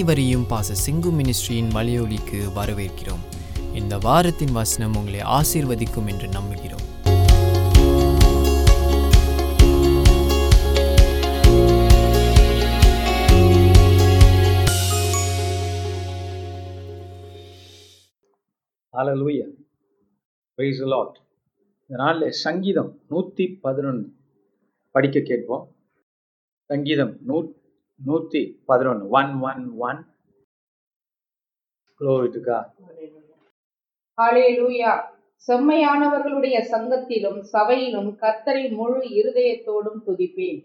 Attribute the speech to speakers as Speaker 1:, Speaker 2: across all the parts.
Speaker 1: அனைவரையும் பாச சிங்கு மினிஸ்ட்ரியின் மலையொலிக்கு வரவேற்கிறோம். இந்த வாரத்தின் வசனம் உங்களை ஆசீர்வதிக்கும் என்று நம்புகிறோம்.
Speaker 2: இந்த நாளில் சங்கீதம் நூற்றி பதினொன்று படிக்க கேட்போம். சங்கீதம் நூற்றி நூற்றி பதினொன்று ஒன் ஒன் ஒன் glory
Speaker 3: ஹalleluya செம்மையானவர்களுடைய சங்கத்திலும் சபையிலும் கர்த்தரின் முழு இருதயத்தோடும் துதிப்பேன்.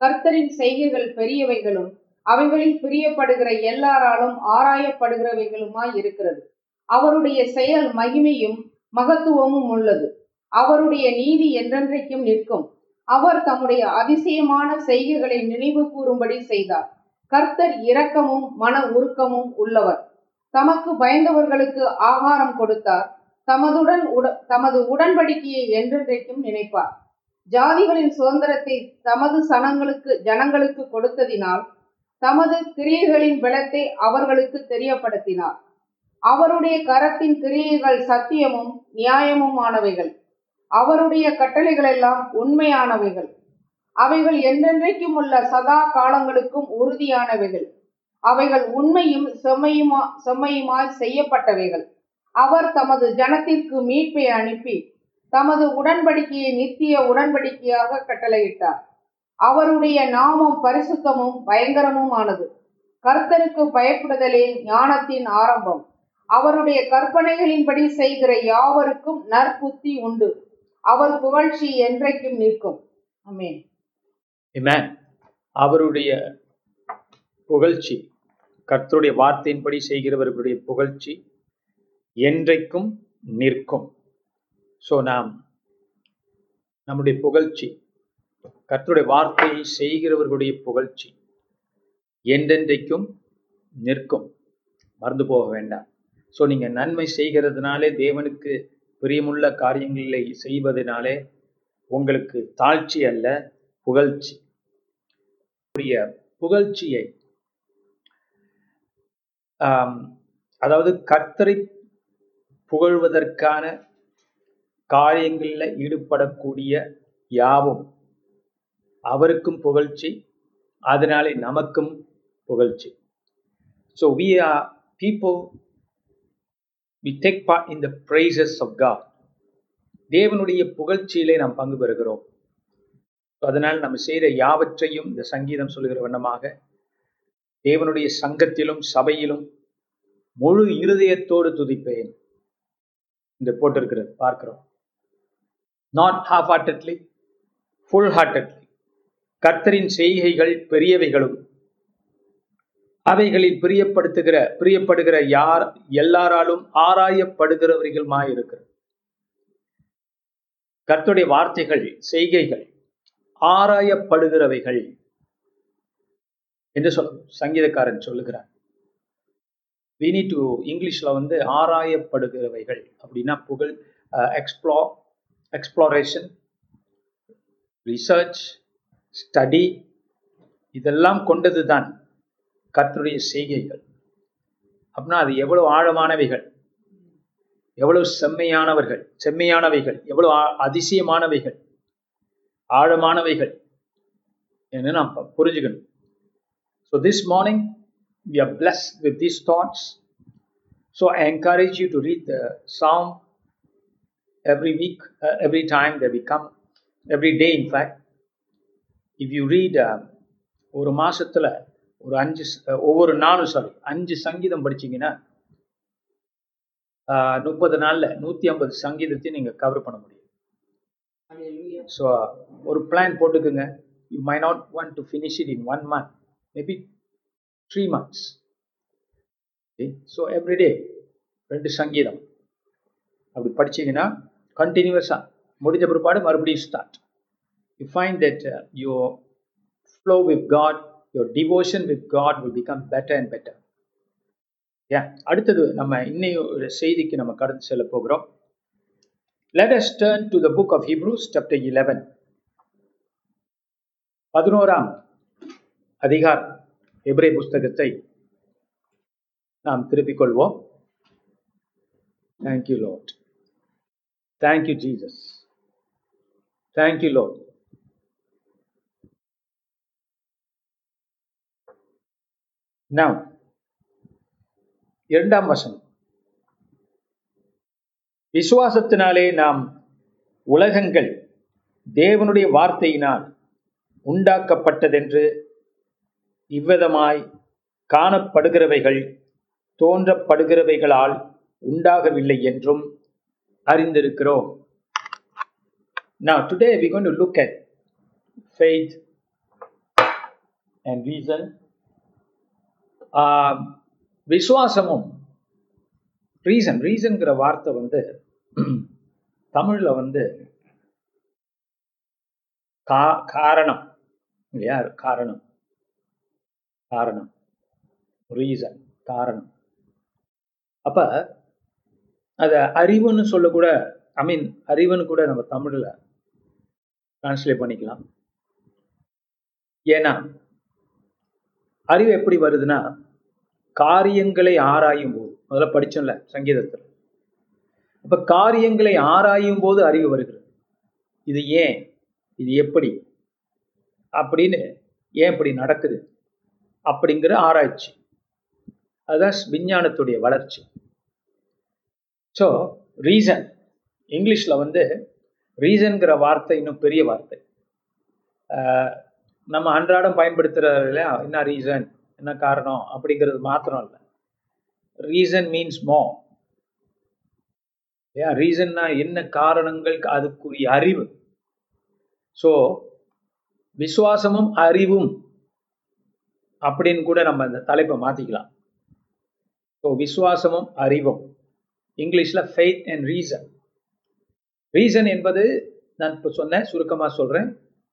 Speaker 3: கர்த்தரின் செய்கைகள் பெரியவைகளும் அவைகளில் பிரியப்படுகிற எல்லாராலும் ஆராயப்படுகிறவைகளுமாய் இருக்கிறது. அவருடைய செயல் மகிமையும் மகத்துவமும் உள்ளது. அவருடைய நீதி என்றென்றைக்கும் நிற்கும். அவர் தம்முடைய அதிசயமான செய்கைகளை நினைவு கூறும்படி செய்தார். கர்த்தர் இரக்கமும் மன உருக்கமும் உள்ளவர். தமக்கு பயந்தவர்களுக்கு ஆகாரம் கொடுத்தார். தமதுடன் உட தமது உடன்படிக்கையை என்றென்றைக்கும் நினைப்பார். ஜாதிகளின் சுதந்திரத்தை தமது சனங்களுக்கு ஜனங்களுக்கு கொடுத்ததினால் தமது கிரியைகளின் பலத்தை அவர்களுக்கு தெரியப்படுத்தினார். அவருடைய கரத்தின் கிரியைகள் சத்தியமும் நியாயமுமானவைகள். அவருடைய கட்டளைகளெல்லாம் உண்மையானவைகள். அவைகள் என்றென்றைக்கும் உள்ள சதா காலங்களுக்கும் உறுதியானவைகள். அவைகள் உண்மையும் செம்மையுமா செம்மையுமாய் செய்யப்பட்டவைகள். அவர் தமது ஜனத்திற்கு மீட்பை அனுப்பி தமது உடன்படிக்கையை நித்திய உடன்படிக்கையாக கட்டளையிட்டார். அவருடைய நாமம் பரிசுத்தமும் பயங்கரமும் ஆனது கர்த்தருக்கு பயப்படுதலே ஞானத்தின் ஆரம்பம். அவருடைய கற்பனைகளின்படி செய்கிற யாவருக்கும் நற்புத்தி உண்டு. அவர் புகழ்ச்சி என்றைக்கும் நிற்கும். அமேன்
Speaker 2: அவருடைய புகழ்ச்சி கர்த்தருடைய வார்த்தையின்படி செய்கிறவர்களுடைய புகழ்ச்சி என்றைக்கும் நிற்கும். ஸோ நாம் நம்முடைய புகழ்ச்சி கர்த்தருடைய வார்த்தையை செய்கிறவர்களுடைய புகழ்ச்சி என்றென்றைக்கும் நிற்கும். மறந்து போக வேண்டாம். ஸோ நீங்க நன்மை செய்கிறதுனாலே தேவனுக்கு பிரியமுள்ள காரியங்களை செய்வதனாலே உங்களுக்கு தாழ்ச்சி அல்ல புகழ்ச்சி. புகழ்ச்சியை அதாவது கர்த்தரை புகழ்வதற்கான காரியங்களில் ஈடுபடக்கூடிய யாவும் அவருக்கும் புகழ்ச்சி அதனாலே நமக்கும் புகழ்ச்சி. So we are people we take part in the praises of God தேவனுடைய புகழ்ச்சியிலே நாம் பங்கு பெறுகிறோம். அதனால் நம்ம செய்கிற யாவற்றையும் இந்த சங்கீதம் சொல்லுகிற வண்ணமாக தேவனுடைய சங்கத்திலும் சபையிலும் முழு இருதயத்தோடு துதிப்பேன். இந்த போட்டிருக்கிறது பார்க்கிறோம். Not half heartedly full heartedly கர்த்தரின் செய்கைகள் பெரியவைகளும். அவைகளில் பிரியப்படுத்துகிற பிரியப்படுகிற யார் எல்லாராலும் ஆராயப்படுகிறவர்களுமாய் இருக்கிறது. கர்த்தருடைய வார்த்தைகள் செய்கைகள் ஆராயப்படுகிறவைகள் என்று சொல்ல சங்கீதக்காரன் சொல்லுகிறார் we நீட் டு இங்கிலீஷ்ல வந்து ஆராயப்படுகிறவைகள் அப்படின்னா புகழ் எக்ஸ்ப்ளோ எக்ஸ்ப்ளோரேஷன் ரிசர்ச் ஸ்டடி இதெல்லாம் கொண்டது தான் கர்த்தருடைய செய்கைகள் அப்படின்னா அது எவ்வளவு ஆழமானவைகள் எவ்வளவு செம்மையானவர்கள் செம்மையானவைகள் எவ்வளவு அதிசயமானவைகள் ஆழமானவைகள் என்று நாம் புரிஞ்சுக்கணும் so this morning we are blessed with these thoughts so I encourage you to read the song every week uh, time time we come come, day day, in fact. If you ஒரு மாசத்துல ஒரு அஞ்சு ஒவ்வொரு நாளும் sorry அஞ்சு சங்கீதம் படிச்சீங்கன்னா முப்பது நாள்ல நூத்தி ஐம்பது சங்கீதத்தையும் நீங்க கவர் பண்ண முடியும். ஸோ ஒரு பிளான் போட்டுக்குங்க. You may not want to finish it in one month maybe three months so everyday ரெண்டு சங்கீதம். அப்படி படிச்சீங்கன்னா கண்டினியூஸாக முடிஞ்ச பிற்பாடு மறுபடியும் start you find that your flow with God your devotion with God will become better and better ஏன் அடுத்தது நம்ம இன்னையும் செய்திக்கு நம்ம கடந்து செல்ல போகிறோம். Let us turn to the book of Hebrews, chapter 11. பதினோராம் அதிகாரம் எப்ரே புஸ்தகத்தை நாம் திருப்பிக் கொள்வோம். Thank you Lord thank you Jesus thank you Lord now இரண்டாம் வசனம் விசுவாசத்தினாலே நாம் உலகங்கள் தேவனுடைய வார்த்தையினால் உண்டாக்கப்பட்டதென்று இவ்விதமாய் காணப்படுகிறவைகள் தோன்றப்படுகிறவைகளால் உண்டாகவில்லை என்றும் அறிந்திருக்கிறோம் Now today we're going to look at faith and reason. விசுவாசமும் ரீசன் ரீசன்கிற வார்த்தை வந்து தமிழில் வந்து கா காரணம் இல்லையா? காரணம். காரணம். ரீசன் காரணம். அப்ப அத அறிவுன்னு சொல்லக்கூட ஐ மீன் அறிவுன்னு கூட நம்ம தமிழில் டிரான்ஸ்லேட் பண்ணிக்கலாம். ஏன்னா அறிவு எப்படி வருதுன்னா காரியங்களை ஆராயும் போது. முதல்ல படிச்சோம்ல சங்கீதத்தில். அப்ப காரியங்களை ஆராயும் போது அறிவு வருகிறது. இது ஏன்? இது எப்படி? அப்படின்னு ஏன் இப்படி நடக்குது? அப்படிங்கிற ஆராய்ச்சி. அதுதான் விஞ்ஞானத்துடைய வளர்ச்சி. ஸோ ரீசன் இங்கிலீஷில் வந்து ரீசன்கிற வார்த்தை இன்னும் பெரிய வார்த்தை. நம்ம அன்றாடம் பயன்படுத்துறது இல்லையா என்ன ரீசன் என்ன காரணம் அப்படிங்கிறது மாத்திரம் இல்லை. ரீசன் மீன்ஸ் மோ ஏன் ரீசன்னா என்ன காரணங்கள் அதுக்குரிய அறிவு. ஸோ விசுவாசமும் அறிவும் அப்படின்னு கூட நம்ம இந்த தலைப்பை மாத்திக்கலாம். ஸோ விசுவாசமும் அறிவும். இங்கிலீஷ்ல ஃபெய்த் அண்ட் ரீசன் ரீசன் என்பது நான் இப்போ சொன்னேன் சுருக்கமாக சொல்றேன்.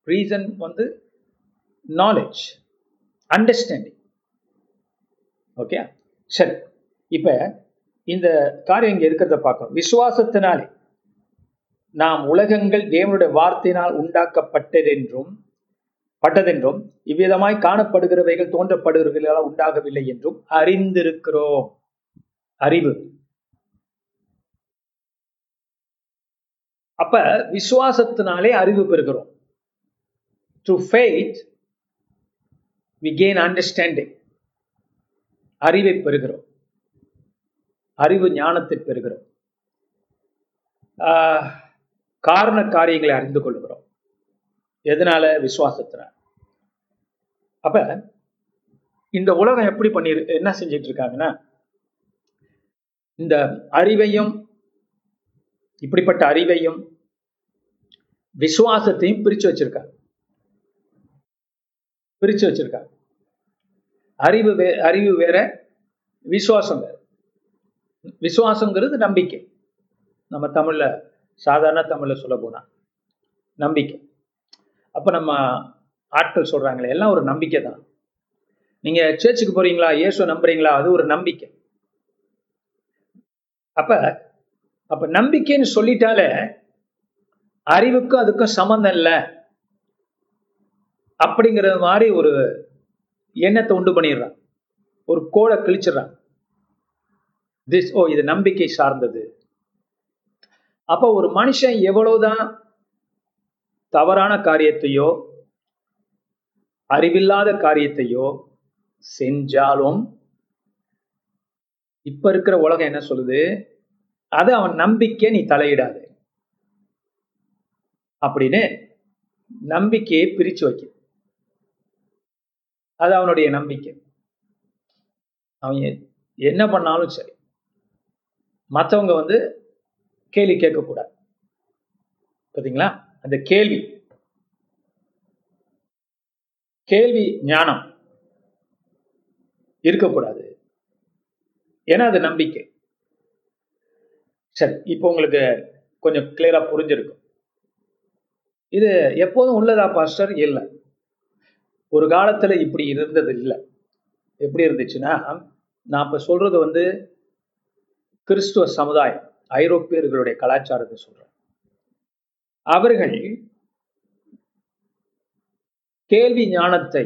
Speaker 2: ரீசன் வந்து நாலேஜ் அண்டர்ஸ்டாண்டிங் ஓகே சரி. இப்போ இந்த காரியம் இங்கே இருக்கிறத பார்க்கணும். விசுவாசத்தினாலே நாம் உலகங்கள் தேவனுடைய வார்த்தையினால் உண்டாக்கப்பட்டதென்றும் பட்டதென்றும் இவ்விதமாய் காணப்படுகிறவைகள் தோன்றப்படுகிறவைகளால் உண்டாகவில்லை என்றும் அறிந்திருக்கிறோம். அறிவு. அப்ப விசுவாசத்தினாலே அறிவு பெறுகிறோம். Through faith we gain understanding அறிவை பெறுகிறோம். அறிவு ஞானத்தை பெறுகிறோம். ஆஹ், காரண காரியங்களை அறிந்து கொள்கிறோம். எதனால? விசுவாசத்தினால. அப்ப இந்த உலகம் எப்படி பண்ணி என்ன செஞ்சிட்டு இருக்காங்கன்னா இந்த அறிவையும் இப்படிப்பட்ட அறிவையும் விசுவாசத்தையும் பிரிச்சு வச்சிருக்காங்க. பிரிச்சு வச்சிருக்காங்க. அறிவு வே அறிவு வேற விசுவாசம் வேற. விசுவாசங்கிறது நம்பிக்கை. நம்ம தமிழ்ல சாதாரண தமிழில் சொல்ல போனா நம்பிக்கை. அப்ப நம்ம ஆட்கள் சொல்றாங்களே எல்லாம் ஒரு நம்பிக்கை தான். நீங்க சேர்ச்சுக்கு போறீங்களா இயேசு நம்புறீங்களா அது ஒரு நம்பிக்கை. அப்ப அப்ப நம்பிக்கைன்னு சொல்லிட்டாலே அறிவுக்கும் அதுக்கும் சம்மந்தம் இல்லை. அப்படிங்கிற மாதிரி ஒரு எண்ணத்தை உண்டு பண்ணிடுறான். ஒரு கோடை கிழிச்சிடுறான். திஸ் ஓ oh, இது நம்பிக்கை சார்ந்தது. அப்ப ஒரு மனுஷன் எவ்வளவுதான் தவறான காரியத்தையோ அறிவில்லாத காரியத்தையோ செஞ்சாலும் இப்ப இருக்கிற உலகம் என்ன சொல்லுது? அது அவன் நம்பிக்கை நீ தலையிடாது. அப்படின்னு நம்பிக்கையை பிரிச்சு வைக்க அது அவனுடைய நம்பிக்கை. அவன் என்ன பண்ணாலும் சரி. மற்றவங்க வந்து கேள்வி கேட்கக்கூடாது. பார்த்தீங்களா அந்த கேள்வி. கேள்வி ஞானம். இருக்கக்கூடாது. ஏன்னா அது நம்பிக்கை. சரி இப்போ உங்களுக்கு கொஞ்சம் கிளியரா புரிஞ்சிருக்கும். இது எப்போதும் உள்ளதா பாஸ்டர் இல்லை. ஒரு காலத்துல இப்படி இருந்தது இல்லை எப்படி இருந்துச்சுன்னா நான் இப்போ சொல்றது வந்து கிறிஸ்துவ சமுதாயம் ஐரோப்பியர்களுடைய கலாச்சாரத்தை சொல்கிறேன் அவர்கள் கேள்வி ஞானத்தை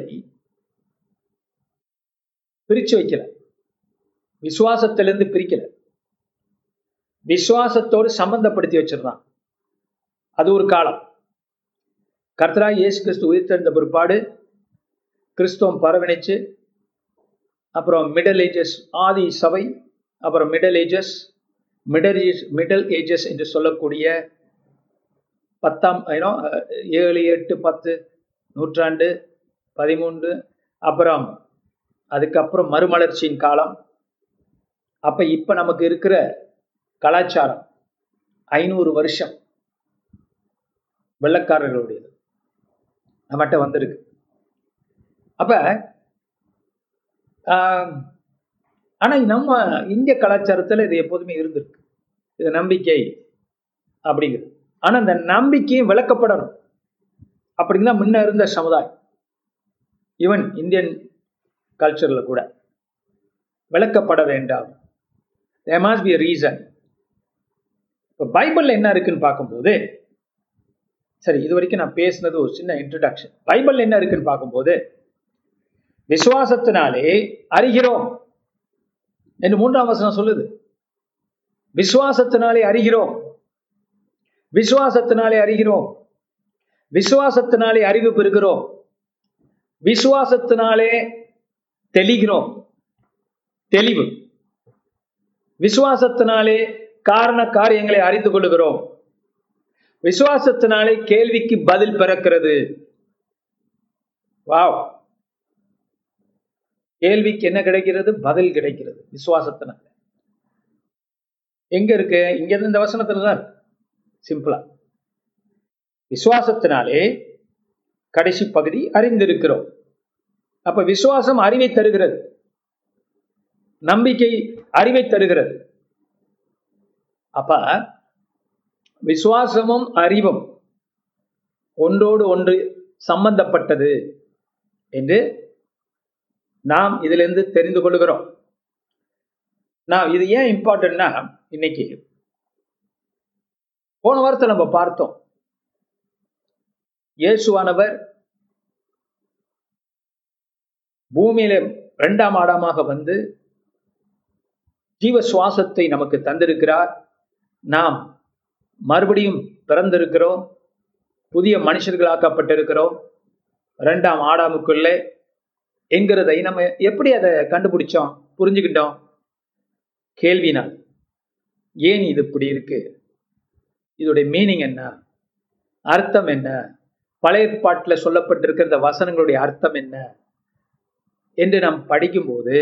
Speaker 2: பிரிச்சு வைக்கல. விசுவாசத்திலிருந்து பிரிக்கல. விசுவாசத்தோடு சம்பந்தப்படுத்தி வச்சிருந்தான். அது ஒரு காலம். கர்த்தராக இயேசு கிறிஸ்து உயிர்த்தெழுந்த பிற்பாடு கிறிஸ்துவம் பரவணிச்சு அப்புறம் மிடில் ஏஜஸ் ஆதி சபை அப்புறம் middle ages middle age middle ages என்று சொல்லக்கூடிய பத்தாம் ஏனோ ஏழு எட்டு பத்து நூற்றாண்டு பதிமூன்று அப்புறம் அதுக்கப்புறம் மறுமலர்ச்சியின் காலம். அப்போ இப்போ நமக்கு இருக்கிற கலாச்சாரம் ஐநூறு வருஷம் வெள்ளக்காரர்களுடையது. நம்மகிட்ட வந்திருக்கு. அப்ப ஆஹ், ஆனா நம்ம இந்திய கலாச்சாரத்துல இது எப்போதுமே இருந்திருக்கு. இது நம்பிக்கை அப்படிங்கிறது. ஆனா இந்த நம்பிக்கையும் விளக்கப்படணும். அப்படின்னா முன்ன இருந்த சமுதாயம். ஈவன் இந்தியன் கல்ச்சர்ல கூட. விளக்கப்பட வேண்டாம். தே மாஸ் பி ரீசன் இப்போ பைபிள்ல என்ன இருக்குன்னு பார்க்கும்போது சரி இது வரைக்கும் நான் பேசினது ஒரு சின்ன இன்ட்ரடக்ஷன் பைபிள் என்ன இருக்குன்னு பார்க்கும்போது விசுவாசத்தினாலே அறிகிறோம் என்று மூன்றாம் வசனம் சொல்லுது. விசுவாசத்தினாலே அறிகிறோம். விசுவாசத்தினாலே அறிகிறோம். விசுவாசத்தினாலே அறிவு பெறுகிறோம். விசுவாசத்தினாலே தெளிகிறோம். தெளிவு. விசுவாசத்தினாலே காரண காரியங்களை அறிந்து கொள்கிறோம் விசுவாசத்தினாலே கேள்விக்கு பதில் பிறக்கிறது. வாவ். கேள்விக்கு என்ன கிடைக்கிறது? பதில் கிடைக்கிறது. விசுவாசத்தினால. எங்க இருக்கு? இங்க இருந்து இந்த வசனத்துல தான் சிம்பிளா விசுவாசத்தினாலே கடைசி பகுதி அறிந்திருக்கிறோம். அப்ப விசுவாசம் அறிவை தருகிறது. நம்பிக்கை அறிவை தருகிறது. அப்ப விசுவாசமும் அறிவும் ஒன்றோடு ஒன்று சம்பந்தப்பட்டது என்று நாம் இதிலிருந்து தெரிந்து கொள்கிறோம். நான் இது ஏன் இம்பார்ட்டன்ட்னா இன்னைக்கு போன வாரத்தை நம்ம பார்த்தோம். இயேசுவானவர் பூமியில இரண்டாம் ஆடாமாக வந்து ஜீவ சுவாசத்தை நமக்கு தந்திருக்கிறார். நாம் மறுபடியும் பிறந்திருக்கிறோம். புதிய மனுஷர்களாக்கப்பட்டிருக்கிறோம். இரண்டாம் ஆடாமுக்குள்ளே என்கிறதை நம்ம எப்படி அதை கண்டுபிடிச்சோம்? புரிஞ்சுக்கிட்டோம்? கேள்வினால் ஏன் இது இப்படி இருக்கு? இதோடைய மீனிங் என்ன? அர்த்தம் என்ன? பழைய பாட்டில் சொல்லப்பட்டிருக்கிற இந்த வசனங்களுடைய அர்த்தம் என்ன? என்று நாம் படிக்கும்போது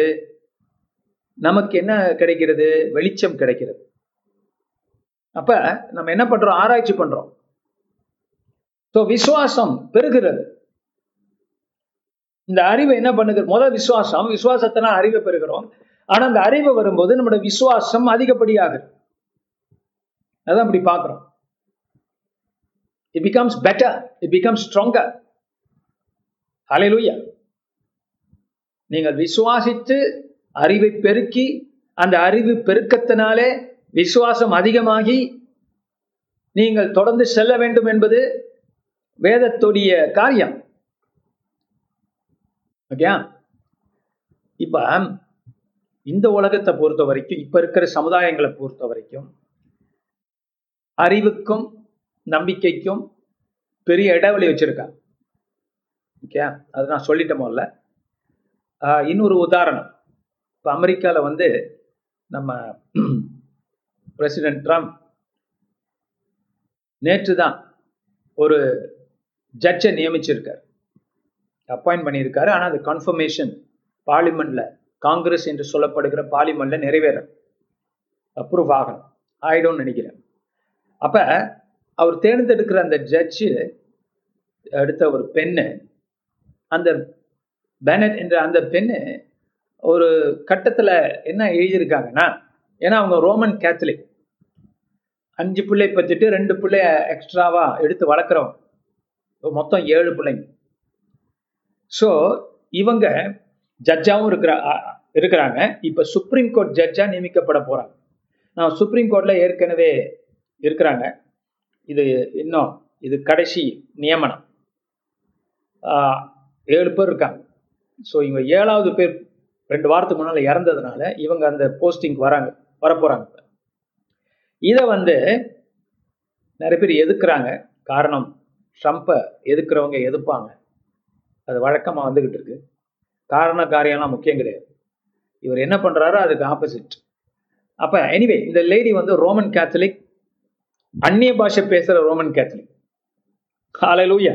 Speaker 2: நமக்கு என்ன கிடைக்கிறது? வெளிச்சம் கிடைக்கிறது. அப்ப நம்ம என்ன பண்றோம்? ஆராய்ச்சி பண்றோம். ஸோ விசுவாசம் பெறுகிறது இந்த அறிவை என்ன பண்ணுது? முதல் விசுவாசம் விசுவாசத்தை அறிவை பெறுகிறோம். ஆனா அந்த அறிவு வரும்போது நம்மளோட விசுவாசம் அதிகப்படியாகுது. அதான் அப்படி பார்க்குறோம். It becomes better it becomes stronger ஹalleluya நீங்கள் விசுவாசித்து அறிவை பெருக்கி அந்த அறிவு பெருக்கத்தினாலே விசுவாசம் அதிகமாகி நீங்கள் தொடர்ந்து செல்ல வேண்டும் என்பது வேதத்துடைய காரியம். ஓகே இப்ப இந்த உலகத்தை பொறுத்த வரைக்கும் இப்ப இருக்கிற சமுதாயங்களை பொறுத்த வரைக்கும் அறிவுக்கும் நம்பிக்கைக்கும் பெரிய இடைவெளி வச்சிருக்காங்க. ஓகே அது நான் சொல்லிட்டேன் முதல்ல. ஆஹ் இன்னொரு உதாரணம். இப்போ அமெரிக்காவில் வந்து நம்ம பிரசிடென்ட் ட்ரம்ப் நேற்று தான் ஒரு ஜட்ஜை நியமிச்சிருக்கார். அப்பாயிண்ட் பண்ணியிருக்காரு. ஆனால் அது கன்ஃபர்மேஷன் பார்லிமெண்ட்ல காங்கிரஸ் என்று சொல்லப்படுகிற பார்லிமெண்ட்ல நிறைவேற அப்ரூவ் ஆகணும். ஆயிடும்னு நினைக்கிறேன். அப்ப அவர் தேர்ந்தெடுக்கிற அந்த ஜட்ஜு எடுத்த ஒரு பெண்ணு அந்த பெனட் என்ற அந்த பெண்ணு ஒரு கட்டத்தில் என்ன எழுதியிருக்காங்கன்னா ஏன்னா அவங்க ரோமன் கேத்தலிக் அஞ்சு பிள்ளை பத்திட்டு ரெண்டு பிள்ளைய எக்ஸ்ட்ராவா எடுத்து வளர்க்குறவங்க. மொத்தம் ஏழு பிள்ளைங்க. ஸோ இவங்க ஜட்ஜாவும் இருக்கிற இருக்கிறாங்க. இப்போ சுப்ரீம் கோர்ட் ஜட்ஜாக நியமிக்கப்பட போகிறாங்க நான் சுப்ரீம் கோர்ட்டில் ஏற்கனவே இருக்கிறாங்க. இது இன்னும் இது கடைசி நியமனம். ஏழு பேர் இருக்காங்க. ஸோ இவங்க ஏழாவது பேர் ரெண்டு வாரத்துக்கு முன்னால் இறந்ததுனால இவங்க அந்த போஸ்டிங் வராங்க வரப்போகிறாங்க இதை வந்து நிறைய பேர் எதுக்குறாங்க? காரணம் ட்ரம்ப்பை எதுக்குறவங்க எதிர்ப்பாங்க? அது வழக்கமாக வந்துக்கிட்டு இருக்கு. காரண காரியம்லாம் முக்கியம் கிடையாது. இவர் என்ன பண்ணுறாரோ அதுக்கு ஆப்போசிட் அப்போ எனிவே இந்த லேடி வந்து ரோமன் கேத்தலிக் அந்நிய பாஷை பேசுகிற ரோமன் கேத்தலிக் காலையிலூயா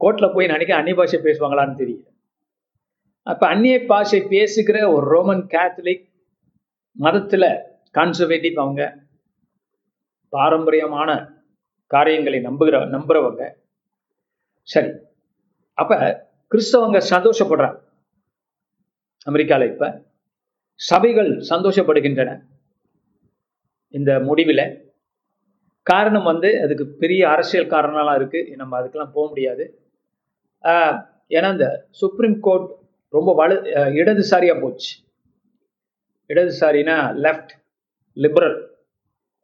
Speaker 2: கோர்ட்டில் போய் நினைக்க அந்நிய பாஷை பேசுவாங்களான்னு தெரியல. அப்போ அந்நிய பாஷை பேசுகிற ஒரு ரோமன் கேத்தலிக் மதத்தில் கான்சர்வேட்டிவ் அவங்க பாரம்பரியமான காரியங்களை நம்புகிற நம்புகிறவங்க சரி அப்ப கிறிஸ்தவங்க சந்தோஷப்படுறாங்க. அமெரிக்கால இப்ப சபைகள் சந்தோஷப்படுகின்றன. இந்த முடிவில் காரணம் வந்து அதுக்கு பெரிய அரசியல் காரணம்லாம் இருக்கு. நம்ம அதுக்கெல்லாம் போக முடியாது. ஏன்னா இந்த சுப்ரீம் கோர்ட் ரொம்ப வலு இடதுசாரியாக போச்சு. இடதுசாரினா லெஃப்ட் லிபரல்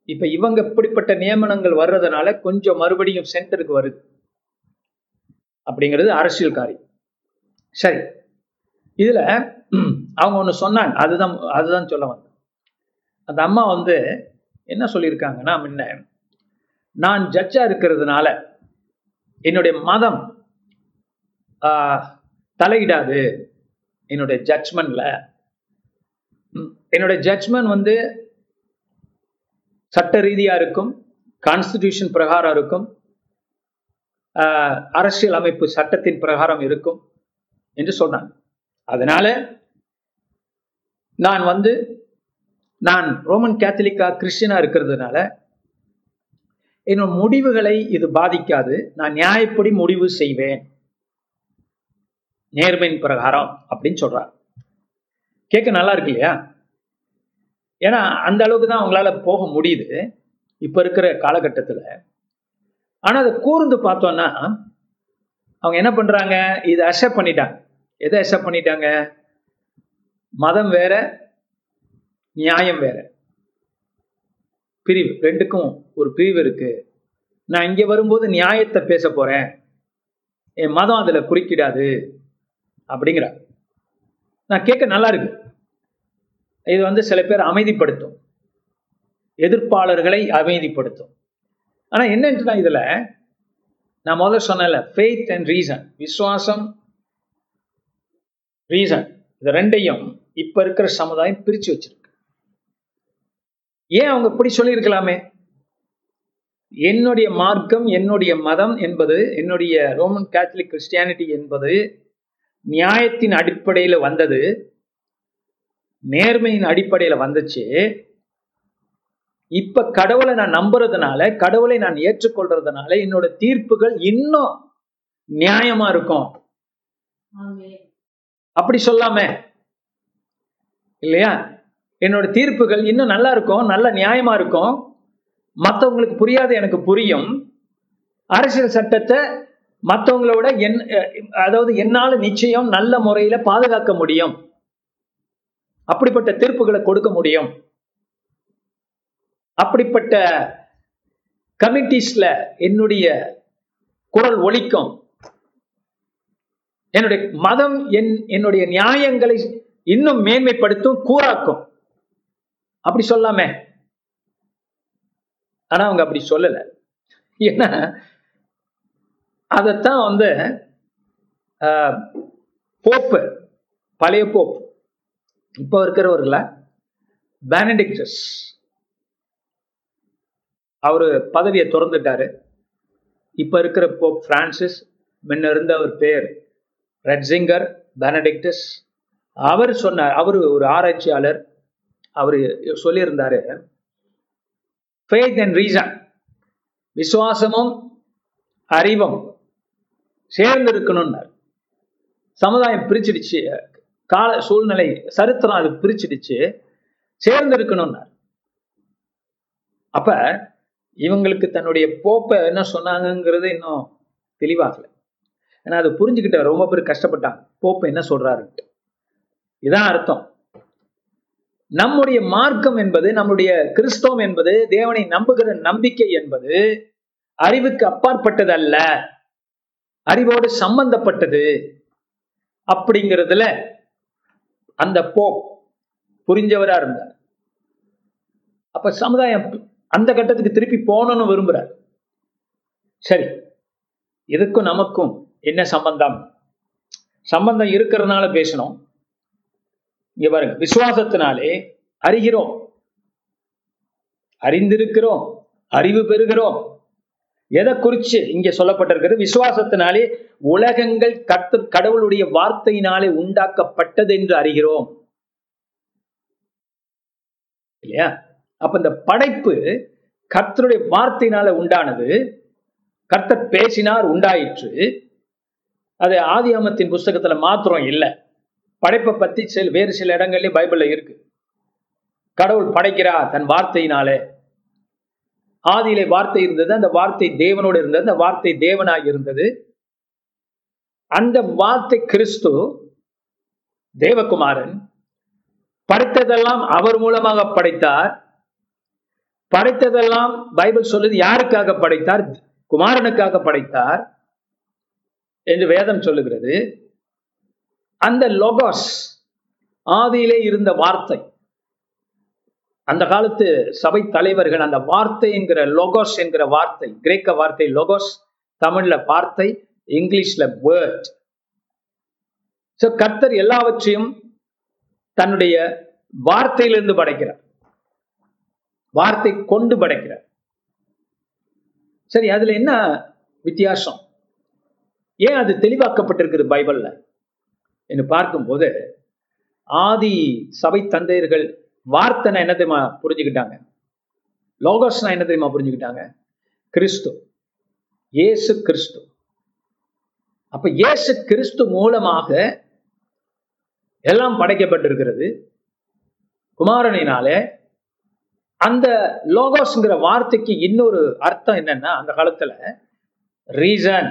Speaker 2: இப்போ இவங்க இப்படிப்பட்ட நியமனங்கள் வர்றதுனால கொஞ்சம் மறுபடியும் சென்டருக்கு வருது. அப்படிங்கிறது அரசியல் காரியம் சரி. இதுல அவங்க ஒன்று சொன்னாங்க. அதுதான் அதுதான் சொல்ல வந்தேன். அந்த அம்மா வந்து என்ன சொல்லியிருக்காங்கன்னா முன்ன நான் ஜட்ஜா இருக்கிறதுனால என்னுடைய மதம் ஆஹ், தலையிடாது. என்னுடைய ஜட்ஜ்மெண்ட்ல என்னுடைய ஜட்ஜ்மெண்ட் வந்து சட்ட ரீதியா இருக்கும் கான்ஸ்டிடியூஷன் பிரகாரம் இருக்கும் அரசியல் அமைப்பு சட்டத்தின் பிரகாரம் இருக்கும் என்று சொன்னாங்க. அதனால நான் வந்து நான் ரோமன் கேத்தலிக்கா கிறிஸ்டியனா இருக்கிறதுனால என்னோட முடிவுகளை இது பாதிக்காது. நான் நியாயப்படி முடிவு செய்வேன். நேர்மையின் பிரகாரம் அப்படின்னு சொல்றார் கேட்க நல்லா இருக்கு இல்லையா? ஏன்னா அந்த அளவுக்கு தான் அவங்களால போக முடியுது. இப்ப இருக்கிற காலகட்டத்துல ஆனா அதை கூர்ந்து பார்த்தோம்னா அவங்க என்ன பண்றாங்க? இதை அக்செப்ட் பண்ணிட்டாங்க. எதை அக்செப்ட் பண்ணிட்டாங்க? மதம் வேற நியாயம் வேற. பிரிவு. ரெண்டுக்கும் ஒரு பிரிவு இருக்கு. நான் இங்க வரும்போது நியாயத்தை பேச போறேன். என் மதம் அதுல குறுக்கிடாது. அப்படிங்கிற. நான் கேட்க நல்லா இருக்கு. இது வந்து சில பேர் அமைதிப்படுத்தும். எதிர்ப்பாளர்களை அமைதிப்படுத்தும். ஆனா என்னன்னா இதுல நான் முதல்ல சொன்னேன்ல ஃபெய்த் அண்ட் ரீசன் விசுவாசம் ரீசன் இது ரெண்டையும் இப்ப இருக்கிற சமுதாயம் பிரிச்சு வச்சிருக்கு. ஏன் அவங்க இப்படி சொல்லியிருக்கலாமே? என்னுடைய மார்க்கம் என்னுடைய மதம் என்பது என்னுடைய ரோமன் கேத்தலிக் கிறிஸ்டியானிட்டி என்பது நியாயத்தின் அடிப்படையில் வந்தது நேர்மையின் அடிப்படையில் வந்துச்சு இப்ப கடவுளை நான் நம்புறதுனால கடவுளை நான் ஏற்றுக்கொள்றதுனால என்னோட தீர்ப்புகள் இன்னும் நியாயமா இருக்கும். அப்படி சொல்லாமே இல்லையா? என்னோட தீர்ப்புகள் இன்னும் நல்லா இருக்கும் நல்ல நியாயமா இருக்கும். மற்றவங்களுக்கு புரியாது எனக்கு புரியும். அரசியல் சட்டத்தை மற்றவங்களோட என் அதாவது என்னால நிச்சயம் நல்ல முறையில பாதுகாக்க முடியும். அப்படிப்பட்ட தீர்ப்புகளை கொடுக்க முடியும். அப்படிப்பட்ட கமிட்டிஸ்ல என்னுடைய குரல் ஒலிக்கும். என்னுடைய மதம் என் என்னுடைய நியாயங்களை இன்னும் மேன்மைப்படுத்தும் கூறாக்கும். அப்படி சொல்லாமே. ஆனா அவங்க அப்படி சொல்லல. ஏன்னா அதைத்தான் வந்து போப்பு பழைய போப் இப்போ இருக்கிறவர்ல பேனடிக்டஸ் அவரு பதவியை திறந்துட்டாரு. இப்போ இருக்கிற போப் பிரான்சிஸ் முன்ன இருந்த அவர் பேர் ரெட்ஸிங்கர் பெனடிக்டஸ் அவர் சொன்னார் அவர் ஒரு ஆராய்ச்சியாளர். அவர் சொல்லியிருந்தாரு ஃபெய்த் அண்ட் ரீசன் விசுவாசமும் அறிவும் சேர்ந்து இருக்கணும்னார் சமுதாயம் பிரிச்சிடுச்சு கால சூழ்நிலை சரித்திரம் அது பிரிச்சிடுச்சு சேர்ந்து இருக்கணும்னார் அப்ப இவங்களுக்கு தன்னுடைய போப்பை என்ன சொன்னாங்கங்கிறது இன்னும் தெளிவாகல. ஏன்னா அதை புரிஞ்சுக்கிட்ட ரொம்ப பேர் கஷ்டப்பட்டாங்க. போப்பை என்ன சொல்றாருன்ட்டு. இதான் அர்த்தம். நம்முடைய மார்க்கம் என்பது நம்முடைய கிறிஸ்தவம் என்பது தேவனை நம்புகிற நம்பிக்கை என்பது அறிவுக்கு அப்பாற்பட்டது அல்ல அறிவோடு சம்பந்தப்பட்டது அப்படிங்கிறதுல அந்த போப் புரிஞ்சவரா இருந்தார். அப்ப சமுதாயம் அந்த கட்டத்துக்கு திருப்பி போகணும்னு விரும்புகிறார் சரி. இதுக்கும் நமக்கும் என்ன சம்பந்தம்? சம்பந்தம் இருக்கிறதுனால பேசணும். இங்க பாருங்க. விசுவாசத்தினாலே அறிகிறோம். அறிந்திருக்கிறோம். அறிவு பெறுகிறோம். எதை குறிச்சு இங்க சொல்லப்பட்டிருக்கிறது? விசுவாசத்தினாலே உலகங்கள் கத்து கடவுளுடைய வார்த்தையினாலே உண்டாக்கப்பட்டது என்று அறிகிறோம். இல்லையா? அப்ப இந்த படைப்பு கர்த்தருடைய வார்த்தையினால உண்டானது. கர்த்தர் பேசினார் உண்டாயிற்று. அது ஆதியாமத்தின் புஸ்தகத்துல மாத்திரம் இல்லை. படைப்பை பத்தி சில வேறு சில இடங்கள்லயும் பைபிள்ல இருக்கு. கடவுள் படைக்கிறார் தன் வார்த்தையினாலே. ஆதியிலே வார்த்தை இருந்தது அந்த வார்த்தை தேவனோடு இருந்தது அந்த வார்த்தை தேவனாக இருந்தது. அந்த வார்த்தை கிறிஸ்து தேவகுமாரன் படைத்ததெல்லாம் அவர் மூலமாக படைத்தார். படைத்ததெல்லாம் பைபிள் சொல்லுது யாருக்காக படைத்தார்? குமாரனுக்காக படைத்தார் என்று வேதம் சொல்லுகிறது. அந்த லொகோஸ் ஆதியிலே இருந்த வார்த்தை. அந்த காலத்து சபை தலைவர்கள் அந்த வார்த்தை என்கிற லொகோஸ் என்கிற வார்த்தை கிரேக்க வார்த்தை லொகோஸ் தமிழ்ல வார்த்தை இங்கிலீஷ்ல வேர்ட் ஸோ கர்த்தர் எல்லாவற்றையும் தன்னுடைய வார்த்தையிலிருந்து படைக்கிறார். வார்த்தை கொண்டு படைக்கிறார். சரி அதுல என்ன வித்தியாசம்? ஏன் அது தெளிவாக்கப்பட்டிருக்குது பைபிள்ல? என்று பார்க்கும்போது ஆதி சபை தந்தையர்கள் வார்த்தைனா என்ன தெரியுமா புரிஞ்சுக்கிட்டாங்க? லோகோஸ்னா என்ன தெரியுமா புரிஞ்சுக்கிட்டாங்க? கிறிஸ்து. இயேசு கிறிஸ்து. அப்ப இயேசு கிறிஸ்து மூலமாக எல்லாம் படைக்கப்பட்டிருக்கிறது. குமாரனினாலே அந்த லோகோஸ்ங்கிற வார்த்தைக்கு இன்னொரு அர்த்தம் என்னன்னா அந்த காலத்துல ரீசன்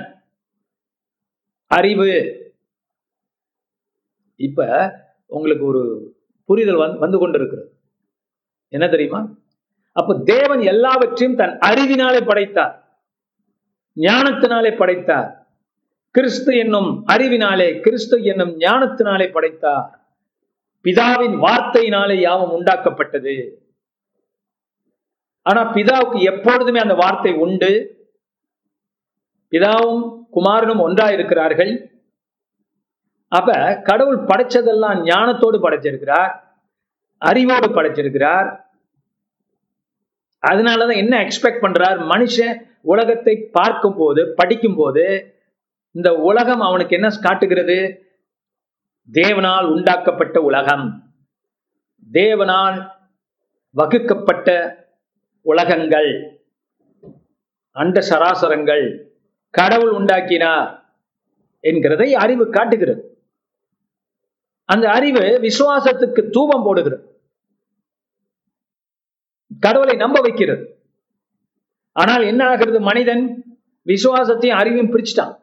Speaker 2: அறிவு. இப்ப உங்களுக்கு ஒரு புரிதல் வந்து வந்து கொண்டிருக்கிறது. என்ன தெரியுமா? அப்ப தேவன் எல்லாவற்றையும் தன் அறிவினாலே படைத்தார். ஞானத்தினாலே படைத்தார். கிறிஸ்து என்னும் அறிவினாலே கிறிஸ்து என்னும் ஞானத்தினாலே படைத்தார். பிதாவின் வார்த்தையினாலே யாவும் உண்டாக்கப்பட்டது. ஆனா பிதாவுக்கு எப்பொழுதுமே அந்த வார்த்தை உண்டு. பிதாவும் குமாரனும் ஒன்றா இருக்கிறார்கள் அப்ப கடவுள் படைச்சதெல்லாம் ஞானத்தோடு படைச்சிருக்கிறார் அறிவோடு படைச்சிருக்கிறார். அதனாலதான் என்ன எக்ஸ்பெக்ட் பண்றார்? மனுஷன் உலகத்தை பார்க்கும் போது படிக்கும் போது இந்த உலகம் அவனுக்கு என்ன காட்டுகிறது? தேவனால் உண்டாக்கப்பட்ட உலகம். தேவனால் வகுக்கப்பட்ட உலகங்கள் அண்ட சராசரங்கள் கடவுள் உண்டாக்கினார் என்கிறதை அறிவு காட்டுகிறது. அந்த அறிவு விசுவாசத்துக்கு தூபம் போடுகிறது. கடவுளை நம்ப வைக்கிறது. ஆனால் என்ன ஆகிறது? மனிதன் விசுவாசத்தையும் அறிவையும் பிரிச்சுட்டான்.